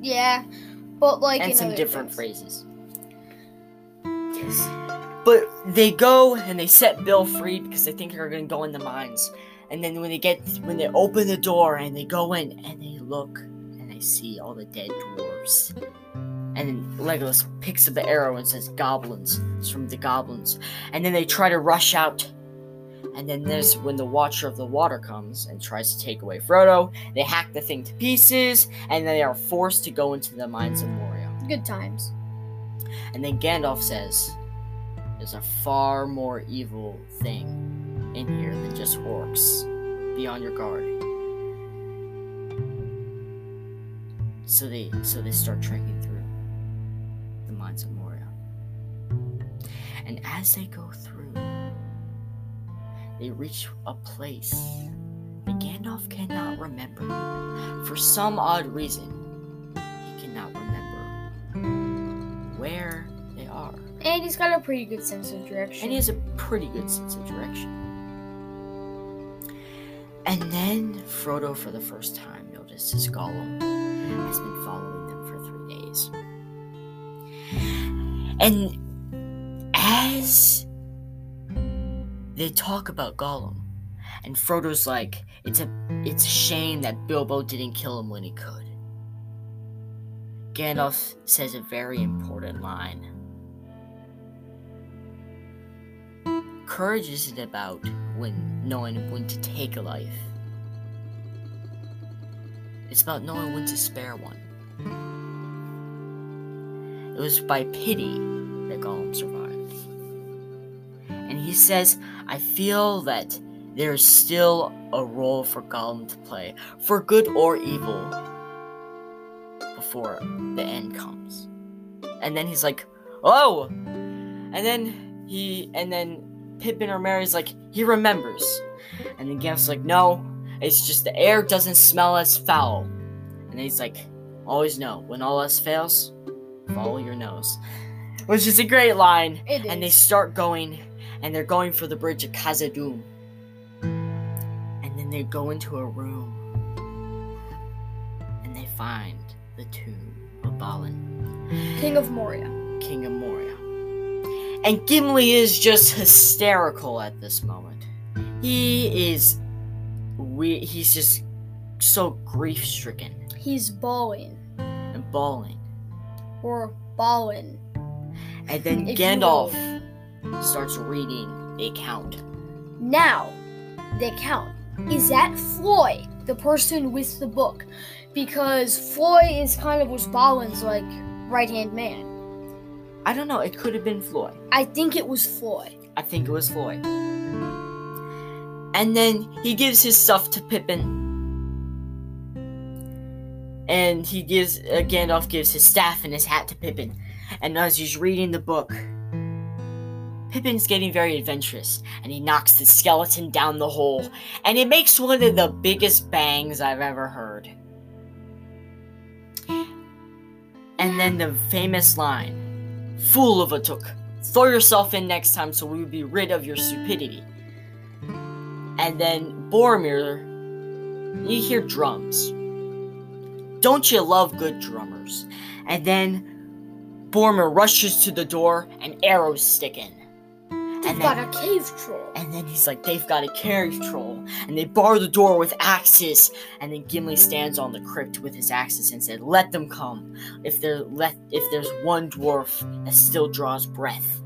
Yeah, but like and in some different things. phrases. Yes. But they go and they set Bill free because they think they're gonna go in the mines. And then when they get when they open the door and they go in and they look and they see all the dead dwarves. And then Legolas picks up the arrow and says goblins. It's from the goblins. And then they try to rush out. And then there's when the Watcher of the Water comes and tries to take away Frodo. They hack the thing to pieces, and they are forced to go into the mines of Moria. Good times. And then Gandalf says, There's a far more evil thing in here than just orcs. Be on your guard. So they so they start trekking through the mines of Moria. And as they go through, they reach a place that Gandalf cannot remember. For some odd reason, he cannot remember where they are. And he's got a pretty good sense of direction. And he has a pretty good sense of direction. And then Frodo, for the first time, notices Gollum has been following them for three days. And as they talk about Gollum, and Frodo's like, it's a it's a shame that Bilbo didn't kill him when he could. Gandalf says a very important line. Courage isn't about when knowing when to take a life. It's about knowing when to spare one. It was by pity that Gollum survived. And he says, I feel that there is still a role for Gollum to play, for good or evil, before the end comes. And then he's like, Oh! And then he, and then Pippin or Merry's like, he remembers. And then Gandalf's like, no, it's just the air doesn't smell as foul. And then he's like, always know, when all else fails, follow your nose. Which is a great line. It And they start going, and they're going for the bridge of Khazad-dûm. And then they go into a room, and they find the tomb of Balin, King of Moria. King of Moria. And Gimli is just hysterical at this moment. He is, we, he's just so grief-stricken He's bawling. and bawling. Or bawling. And then Gandalf starts reading the account. Now, the account. Is that Floyd, the person with the book? Because Floyd is kind of was Balin's like right hand man. I don't know. It could have been Floyd. I think it was Floyd. I think it was Floyd. And then he gives his stuff to Pippin. And he gives uh, Gandalf gives his staff and his hat to Pippin. And as he's reading the book, Pippin's getting very adventurous, and he knocks the skeleton down the hole, and it makes one of the biggest bangs I've ever heard. And then the famous line Fool of a Took, throw yourself in next time so we will be rid of your stupidity. And then Boromir, you hear drums. Don't you love good drummers? And then Boromir rushes to the door and arrows stick in. They've And got a cave troll. And then he's like, they've got a cave troll. And they bar the door with axes. And then Gimli stands on the crypt with his axes and said, Let them come. If there let if there's one dwarf that still draws breath.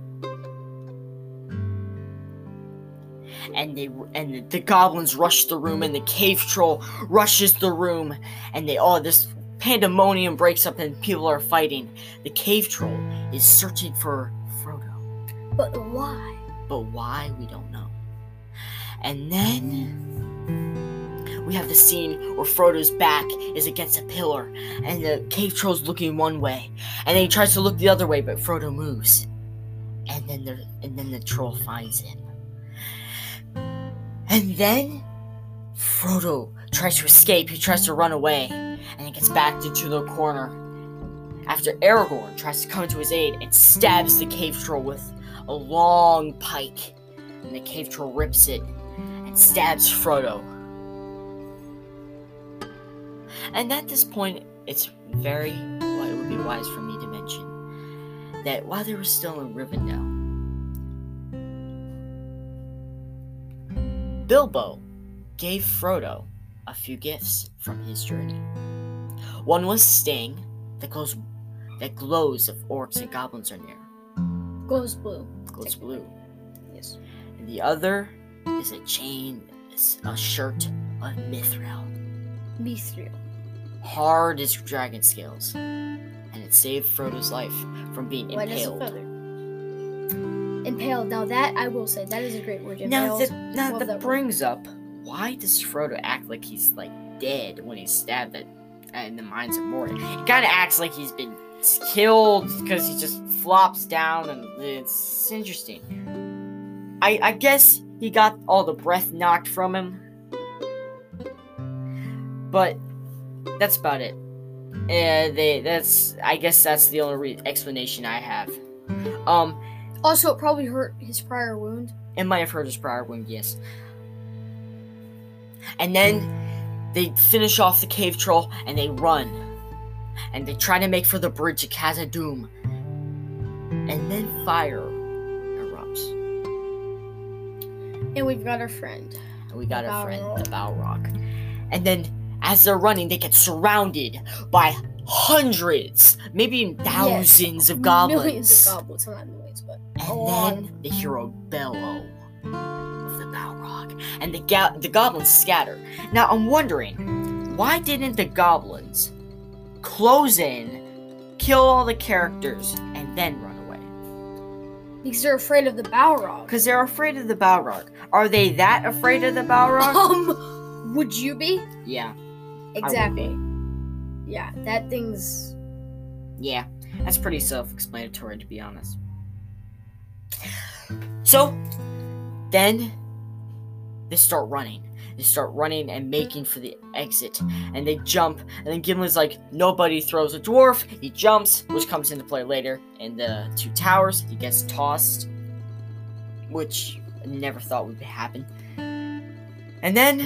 And they and the, the goblins rush the room and the cave troll rushes the room and they all this pandemonium breaks up and people are fighting. The cave troll is searching for Frodo. But why? But why, we don't know. And then we have the scene where Frodo's back is against a pillar, and the cave troll's looking one way, and then he tries to look the other way, but Frodo moves, and then the and then the troll finds him, and then Frodo tries to escape. He tries to run away, and he gets backed into the corner. After Aragorn tries to come to his aid and stabs the cave troll with a long pike, and the cave troll rips it and stabs Frodo. And at this point, it's very well, it would be wise for me to mention that while they were still in Rivendell, Bilbo gave Frodo a few gifts from his journey. One was Sting, that glows that glows if orcs and goblins are near. Goes blue. Glows blue. Yes. And the other is a chain, a shirt of mithril, Mithril. hard as dragon scales, and it saved Frodo's life from being a impaled. feather. Impaled. Now that I will say that is a great word. Now that now that that word. brings up, why does Frodo act like he's like dead when he's stabbed at, in the mines of Moria? He kind of acts like he's been killed because he just flops down, and it's interesting. I I guess he got all the breath knocked from him. But that's about it. Uh, they that's I guess that's the only re- explanation I have. Um, Also, it probably hurt his prior wound. it might have hurt his prior wound, yes. And then they finish off the cave troll and they run. And they try to make for the bridge of Khazad-dûm. And then fire erupts. And we've got our friend. And we got our friend, the Balrog. And then as they're running, they get surrounded by hundreds, maybe even thousands of goblins. Millions of goblins. Not millions, but And then they hear a bellow of the Balrog, and the ga- the goblins scatter. Now I'm wondering, why didn't the goblins close in, kill all the characters, and then run away? Because they're afraid of the Balrog. Because they're afraid of the Balrog. Are they that afraid of the Balrog? Um, would you be? yeah, Exactly. Yeah, that thing's. yeah. That's pretty self-explanatory, to be honest. So, then they start running. They start running and hmm. making for the exit. And they jump. And then Gimli's like, nobody throws a dwarf. He jumps, which comes into play later in the two towers. He gets tossed, which I never thought would happen. And then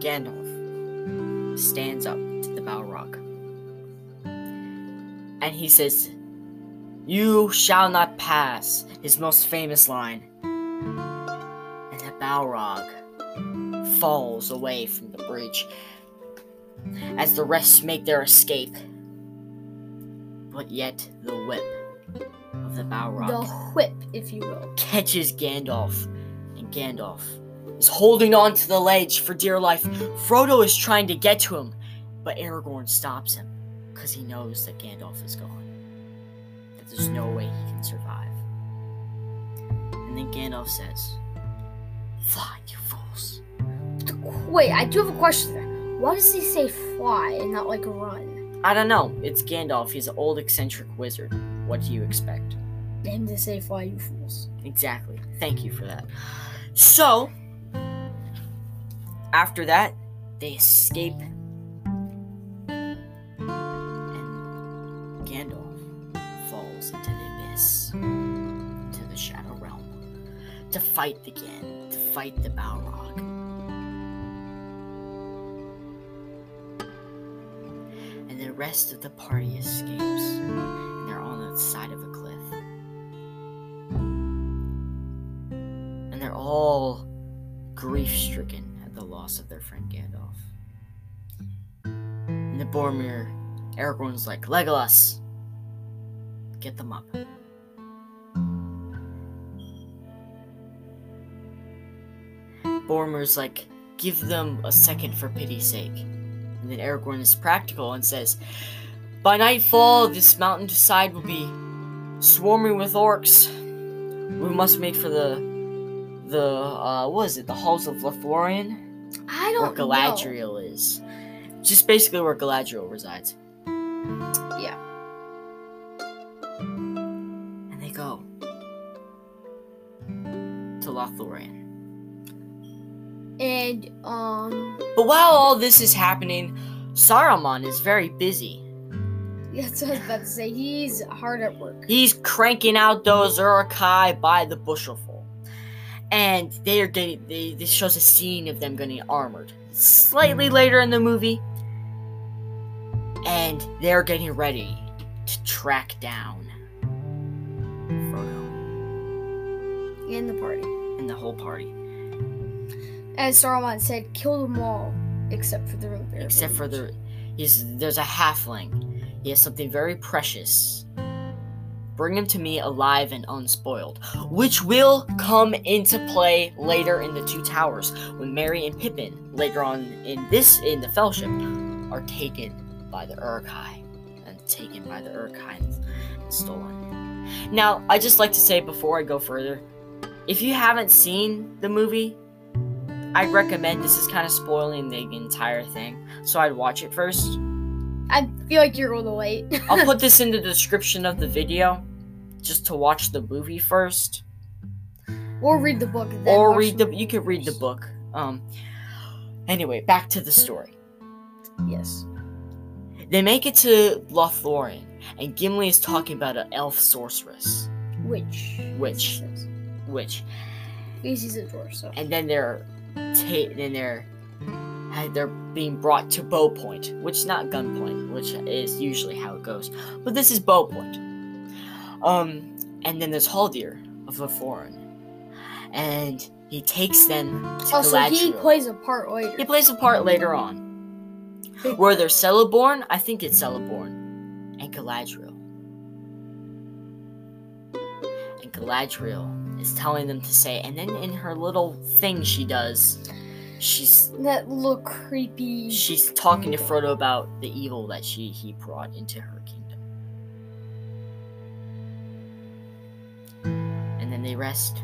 Gandalf stands up to the Balrog. And he says, You shall not pass, his most famous line. Balrog falls away from the bridge as the rest make their escape. But yet the whip of the Balrog The whip, if you will. catches Gandalf, and Gandalf is holding on to the ledge for dear life. Frodo is trying to get to him, but Aragorn stops him because he knows that Gandalf is gone. That there's no way he can survive. And then Gandalf says, Fly, you fools. Wait, I do have a question there. Why does he say fly and not like run? I don't know. It's Gandalf. He's an old eccentric wizard. What do you expect? Him to say fly, you fools. Exactly. Thank you for that. So, after that, they escape. And Gandalf falls into the abyss, into the Shadow Realm, to fight again, to fight the Balrog. And the rest of the party escapes, and they're on the side of a cliff. and they're all grief stricken at the loss of their friend Gandalf. And the Boromir, Aragorn's like, Legolas, get them up. Boromir's like, give them a second for pity's sake. And then Aragorn is practical and says, By nightfall, this mountainside will be swarming with orcs. We must make for the the uh what is it the halls of Lothlorien I where don't know. Galadriel is just basically where Galadriel resides Yeah. and they go to Lothlorien And um, but while all this is happening Saruman is very busy that's what I was about to say. He's hard at work. he's cranking out those Uruk-hai by the bushelful and they are getting they, this shows a scene of them getting armored slightly later in the movie and they're getting ready to track down Frodo In the party. and the whole party As Saruman said, kill them all except for the ring bearer. except for the he's there's a halfling. He has something very precious. Bring him to me alive and unspoiled which will come into play later in the two towers when Merry and Pippin later on in this in the fellowship are taken by the Uruk-hai and taken by the Uruk-hai and stolen. Now I just like to say before I go further if you haven't seen the movie I'd recommend this is kind of spoiling the entire thing so I'd watch it first I feel like you're a little late. I'll put this in the description of the video just to watch the movie first. Or read the book. then or read the. movie You could read the book. Um. Anyway, back to the story. Yes. They make it to Lothlorien, and Gimli is talking about an elf sorceress, Witch. Witch. Witch. Because he's a dwarf, so. and then they're, ta- then they're, uh, they're being brought to bow point, which is not gunpoint, which is usually how it goes, but this is bow point. Um, and then there's Haldir of Lothlorien, and he takes them to Oh, so he plays a part later. He plays a part later on. Where they're Celeborn, I think it's Celeborn, and Galadriel. And Galadriel is telling them to say, and then in her little thing she does, she's That little creepy. she's talking to Frodo about the evil that she he brought into her kingdom. And then they rest.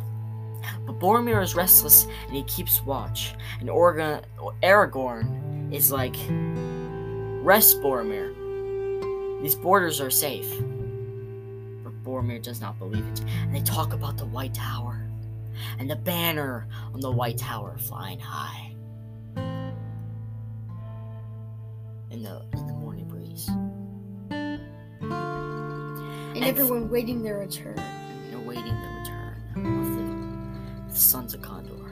But Boromir is restless and he keeps watch. And Orga, Aragorn is like, Rest, Boromir. These borders are safe. Boromir does not believe it. And they talk about the White Tower. And the banner on the White Tower flying high. In the in the morning breeze. and everyone waiting their return. and awaiting the return of the, the sons of Gondor.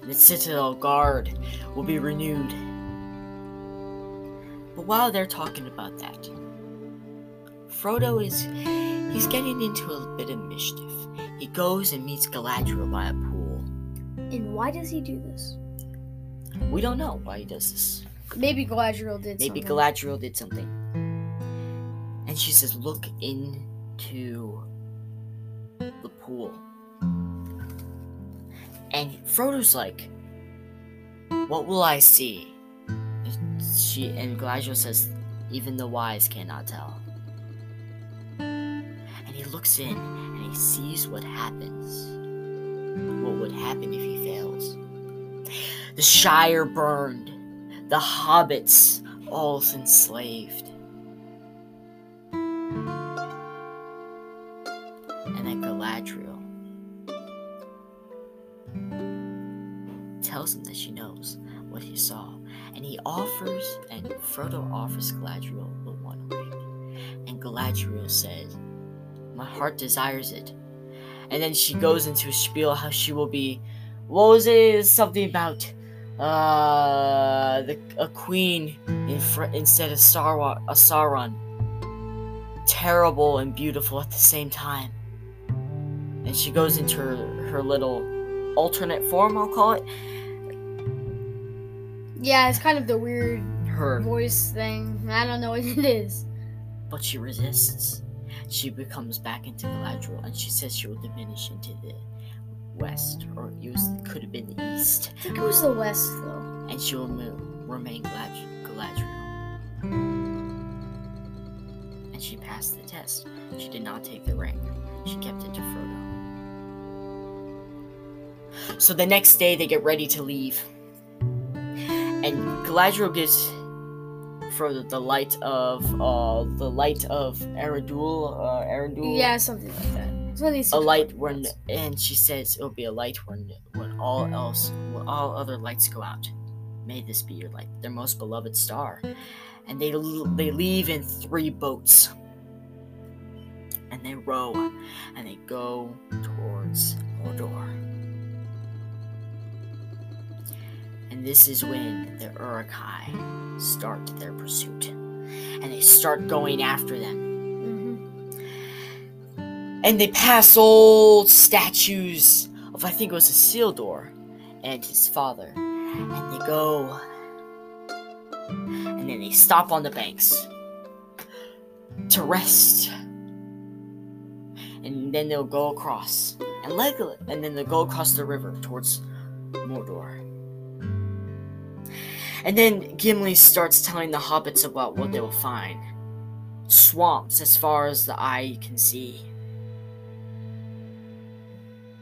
And the Citadel Guard will be renewed. But while they're talking about that, Frodo is he's getting into a bit of mischief. He goes and meets Galadriel by a pool. And why does he do this? We don't know why he does this. Maybe Galadriel did Maybe something. Galadriel did something. And she says, Look into the pool. And Frodo's like, What will I see? She and Galadriel says, Even the wise cannot tell. Looks in and he sees what happens. What would happen if he fails? The Shire burned the hobbits all enslaved. And then Galadriel tells him that she knows what he saw. And he offers, and Frodo offers Galadriel the One Ring. And Galadriel says, My heart desires it. And then she goes into a spiel how she will be. What was it? Something about uh the a queen in fr- instead of Sarwa, a Sauron terrible and beautiful at the same time and she goes into her, her little alternate form I'll call it Yeah, it's kind of the weird her voice thing. I don't know what it is. but she resists she becomes back into Galadriel and she says she will diminish into the west or it was could have been the east I think it was the West, though. and she will mo- remain Galad- Galadriel. And she passed the test. She did not take the ring. She kept it to Frodo. So the next day they get ready to leave. And Galadriel gives Frodo the light of uh the light of Eärendil, uh Eärendil Yeah, something like that. It's one of these a light when and she says it'll be a light when when all else when all other lights go out. May this be your light their most beloved star. And they they leave in three boats. And they row and they go towards Mordor and this is when the Uruk-hai start their pursuit and they start going after them Mhm. and they pass old statues of I think it was a Isildur and his father, and they go, and then they stop on the banks to rest, and then they'll go across, and Legolas, and then they'll go across the river towards Mordor. And then Gimli starts telling the hobbits about what they will find. Swamps as far as the eye can see.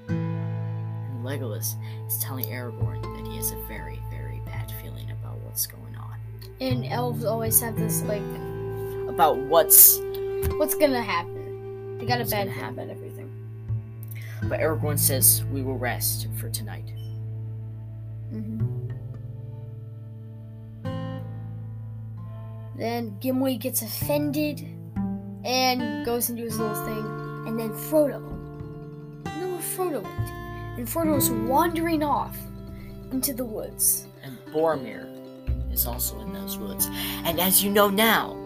And Legolas is telling Aragorn that he has a very, very bad feeling about what's going on. And elves always have this like, About what's what's gonna happen? They got a bad habit, everything. But Aragorn says we will rest for tonight. Then Gimli gets offended and goes and do his little thing. And then Frodo. Where Frodo went? And Frodo's wandering off into the woods. And Boromir is also in those woods. And as you know now,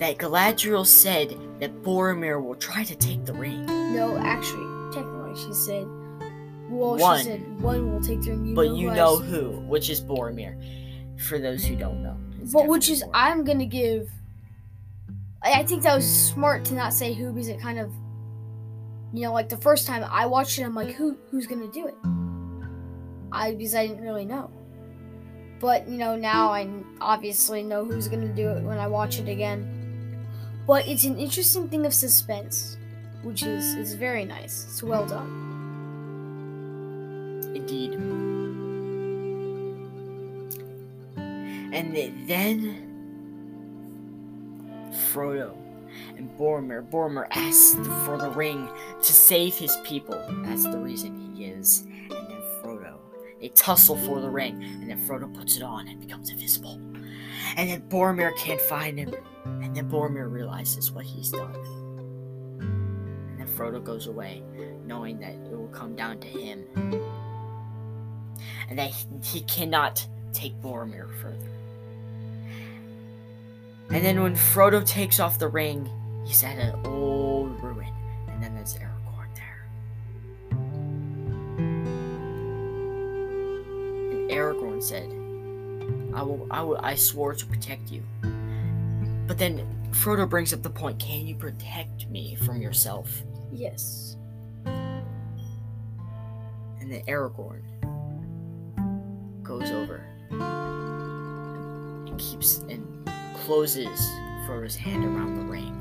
that Galadriel said that Boromir will try to take the ring. No, actually, technically, she said. Well, One. she said one will take their you but know you know who, which is Boromir. For those who don't know. But which is, Boromir. I'm gonna give. I, I think that was smart to not say who because it kind of, you know, like the first time I watched it, I'm like, who, who's gonna do it? I because I didn't really know. But you know, now I obviously know who's gonna do it when I watch it again. But it's an interesting thing of suspense, which is is very nice. It's well done. Indeed. And then Frodo and Boromir. Boromir asks for the ring to save his people. That's the reason he is. And then Frodo. They tussle for the ring, and then Frodo puts it on and becomes invisible. And then Boromir can't find him. And then Boromir realizes what he's done. And then Frodo goes away, knowing that it will come down to him and that he cannot take Boromir further. And then when Frodo takes off the ring, he's at an old ruin, and then there's Aragorn there. And Aragorn said, "I will, I will, I swore to protect you." But then Frodo brings up the point: Can you protect me from yourself? Yes. And then Aragorn goes over and keeps and closes Frodo's hand around the ring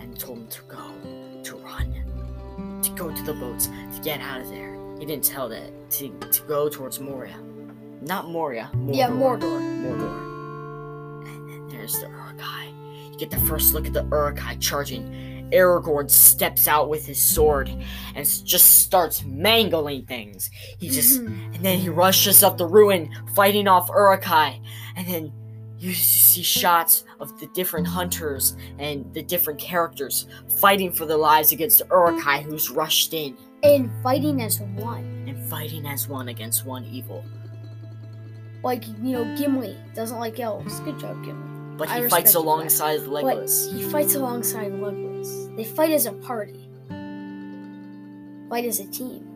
and told him to go, to run, to go to the boats, to get out of there. He didn't tell that to, to go towards Moria. Not Moria. Mordor. Yeah, Mordor. Mordor. And then there's the Uruk-hai. You get the first look at the Uruk-hai charging. Aragorn steps out with his sword and just starts mangling things. He just Mhm. and then he rushes up the ruin, fighting off Uruk-hai. And then you see shots of the different hunters and the different characters fighting for their lives against the Uruk-hai who's rushed in and fighting as one. and fighting as one against one evil. Like you know, Gimli doesn't like elves. Good job, Gimli. But he respect fights alongside Legolas. But he fights alongside Legolas. They fight as a party. Fight as a team.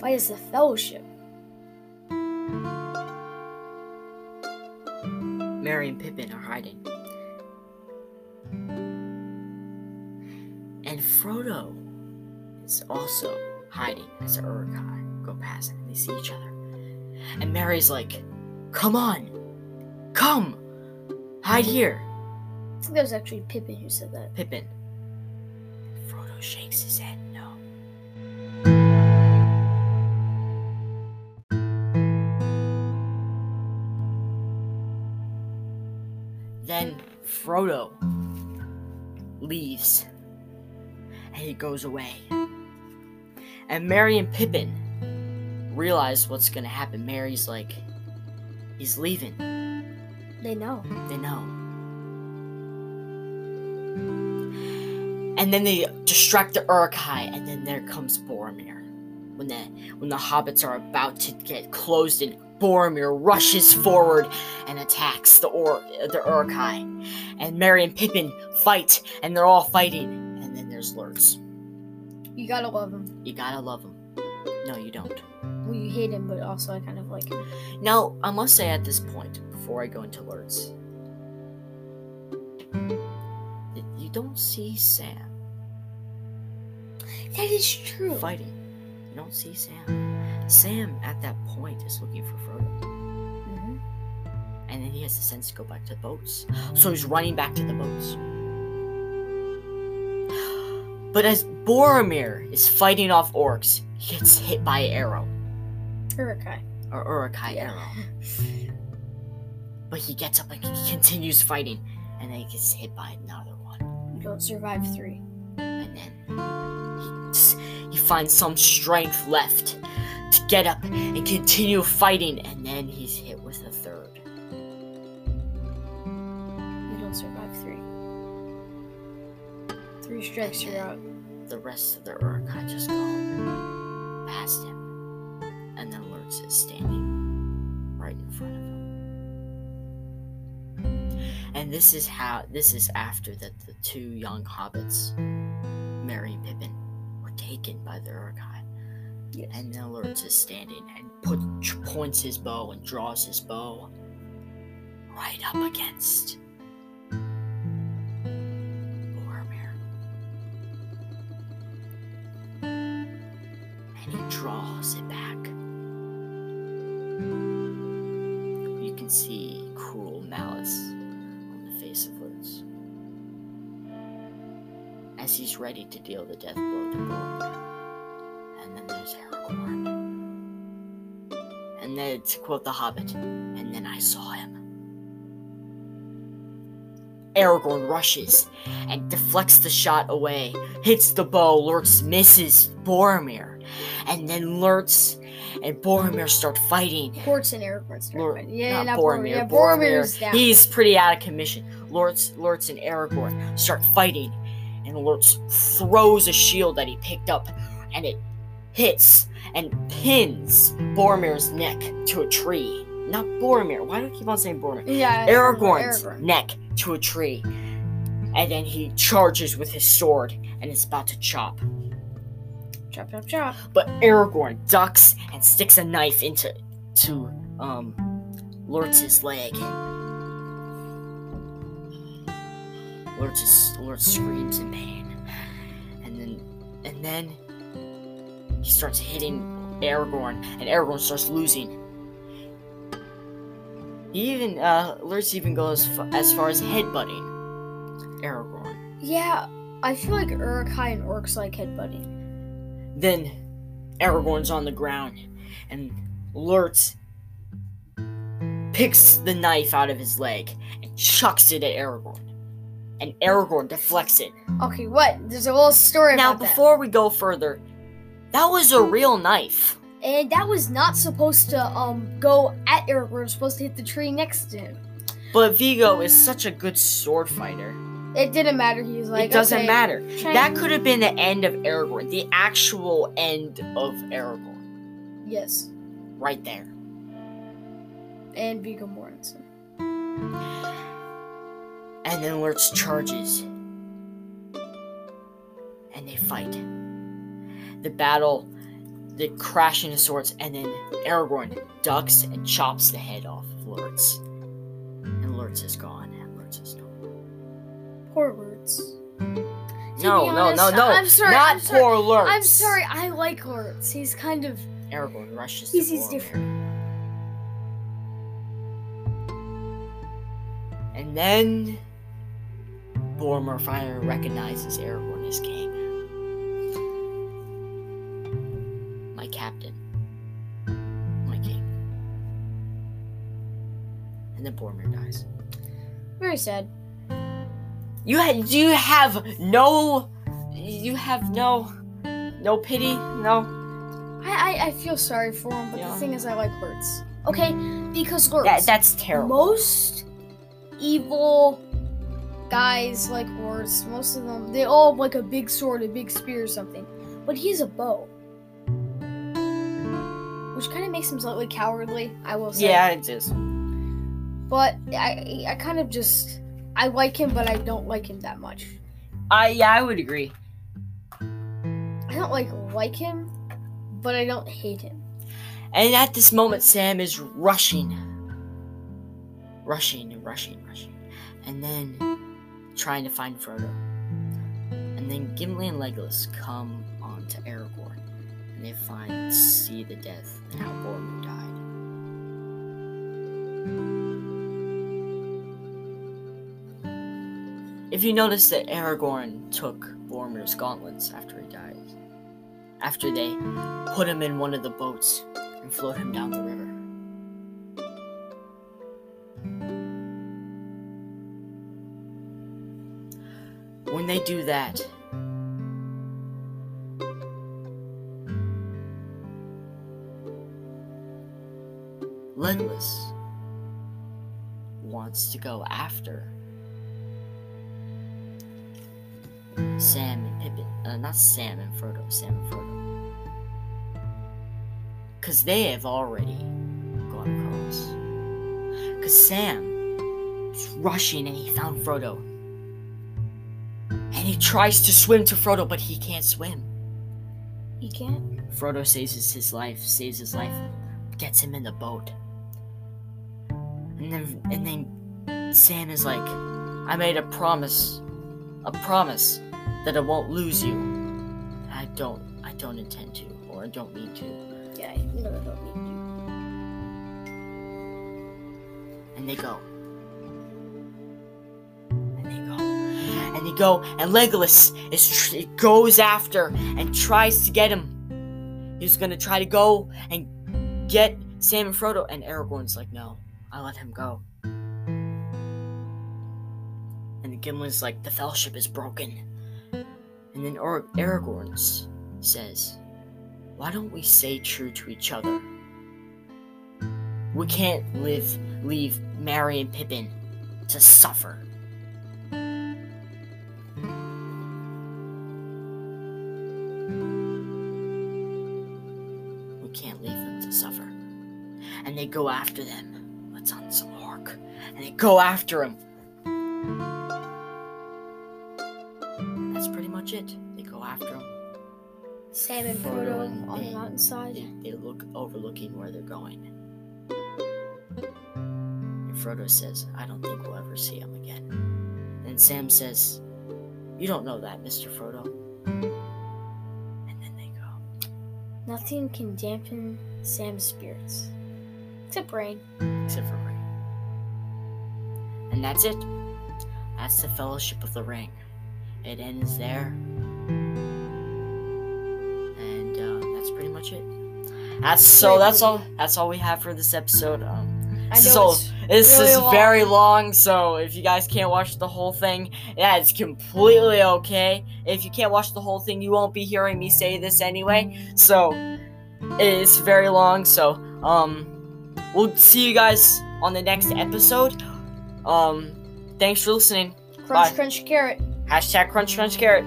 Fight as a fellowship. Merry and Pippin are hiding. And Frodo is also hiding as the Uruk-hai go past and they see each other. And Merry's like, Come on! Come! Hide here! I think that was actually Pippin who said that. Pippin. Frodo shakes his head Frodo leaves and he goes away. And Merry and Pippin realize what's gonna happen. Merry's like, he's leaving. They know. They know. And then they distract the Uruk-hai, and then there comes Boromir. When the when the hobbits are about to get closed in, Boromir rushes forward and attacks the or the Uruk-hai. And Merry and Pippin fight, and they're all fighting. And then there's Lurtz. You gotta love him. You gotta love him. No, you don't. Well, you hate him, but also I kind of like him. Now, I must say at this point, before I go into Lurtz, you don't see Sam That is true. fighting. You don't see Sam. Sam, at that point, is looking for Frodo. Mhm. And then he has the sense to go back to the boats. So he's running back to the boats. But as Boromir is fighting off orcs, he gets hit by an arrow. Uruk-hai. Or Uruk-hai Yeah. arrow. But he gets up and he continues fighting. And then he gets hit by another one. You don't survive three. And then find some strength left to get up and continue fighting, and then he's hit with a third. You don't survive three. Three strikes, you're out. The rest of the Uruk-hai just go past him, and then Lurtz is standing right in front of him. And this is how this is after that the two young hobbits, Merry and Pippin, were taken by the Uruk-hai. And then Lurtz is standing and put, points his bow and draws his bow right up against Boromir. And he draws it back. You can see cruel malice on the face of Lurtz. As he's ready to deal the death blow to Boromir. And then to quote The Hobbit, and then I saw him. Aragorn rushes and deflects the shot away, hits the bow, Lurtz misses Boromir, and then Lurtz and Boromir start fighting. Lurtz and Aragorn start fighting. Yeah, not not Boromir. Boromir. Yeah, Boromir, he's pretty out of commission. Lurtz, Lurtz and Aragorn start fighting, and Lurtz throws a shield that he picked up, and it hits and pins Boromir's neck to a tree. Not Boromir. Why do I keep on saying Boromir? yeah, Aragorn's Aragorn. neck to a tree. And then he charges with his sword and is about to chop. Chop, chop, chop. But Aragorn ducks and sticks a knife into to um Lurtz's leg. Lurtz, Lurtz screams in pain. And then and then he starts hitting Aragorn and Aragorn starts losing. He even uh Lurtz even goes f- as far as headbutting Aragorn. Yeah, I feel like Uruk-hai and Orcs like headbutting. Then Aragorn's on the ground, and Lurtz picks the knife out of his leg and chucks it at Aragorn. And Aragorn deflects it. Okay, what? There's a little story Now, about that. before we go further, that was a real knife. And that was not supposed to um go at Aragorn. It was supposed to hit the tree next to him. But Viggo is such a good sword fighter. It didn't matter. He was like, it doesn't okay, matter. That could have been the end of Aragorn, the actual end of Aragorn, Yes, right there. and Viggo Mortensen. And then Lurtz charges. And they fight. The battle, the crashing of swords, and then Aragorn ducks and chops the head off of Lurtz. And Lurtz is gone, and Lurtz is gone. Poor words. No, be no, no, no. I'm sorry, Not I'm sorry, poor Lurtz. I'm sorry. I like Lurtz. He's kind of Aragorn rushes he's, to he's different. And then Boromir finally recognizes Aragorn as king. And then Boromir dies. Very sad. You ha- you have no you have no no pity, no. I I, I feel sorry for him, but Yeah. the thing is, I like Lurtz. Okay, because Lurtz. That that's terrible. Most evil guys like Lurtz, most of them, they all have like a big sword, a big spear or something. But he's a bow. Which kind of makes him slightly cowardly, I will say. yeah, it is. But I, I kind of just, I like him, but I don't like him that much. I yeah, I would agree. I don't like like him, but I don't hate him. And at this moment, Sam is rushing, rushing rushing, rushing, and then trying to find Frodo. And then Gimli and Legolas come on to Aragorn, and they find see the death and how Boromir died. If you notice that Aragorn took Boromir's gauntlets after he died, after they put him in one of the boats and float him down the river. When they do that, Legolas wants to go after Sam and Pippin. Uh, not Sam and Frodo. Sam and Frodo. Because they have already gone across. Because Sam is rushing and he found Frodo. And he tries to swim to Frodo, but he can't swim. He can't. Frodo saves his life, saves his life, gets him in the boat. And then and then Sam is like, I made a promise. A promise that I won't lose you. I don't I don't intend to, or I don't need to. Yeah, you really don't need And they go. And they go. And they go, and Legolas is tr- goes after and tries to get him. He's gonna try to go and get Sam and Frodo, and Aragorn's like, no, I let him go. And Gimli's like, the fellowship is broken. And then Ar- Aragorn says, why don't we stay true to each other? We can't live, leave Merry and Pippin to suffer. We can't leave them to suffer. And they go after them. Let's on some orc. And they go after him. Sam and Frodo on the they- mountainside. They, they look overlooking where they're going. And Frodo says, I don't think we'll ever see him again. And Sam says, You don't know that, Mr. Frodo. And then they go. Nothing can dampen Sam's spirits. Except rain. Except for rain. And that's it. That's the Fellowship of the Ring. It ends there. That's so that's all that's all we have for this episode. Um This is all- This really is long. very long, so if you guys can't watch the whole thing, yeah, it's completely okay. If you can't watch the whole thing, you won't be hearing me say this anyway. So it's very long, so um we'll see you guys on the next episode. Um thanks for listening. crunch, bye. crunch, carrot. Hashtag crunch crunch carrot.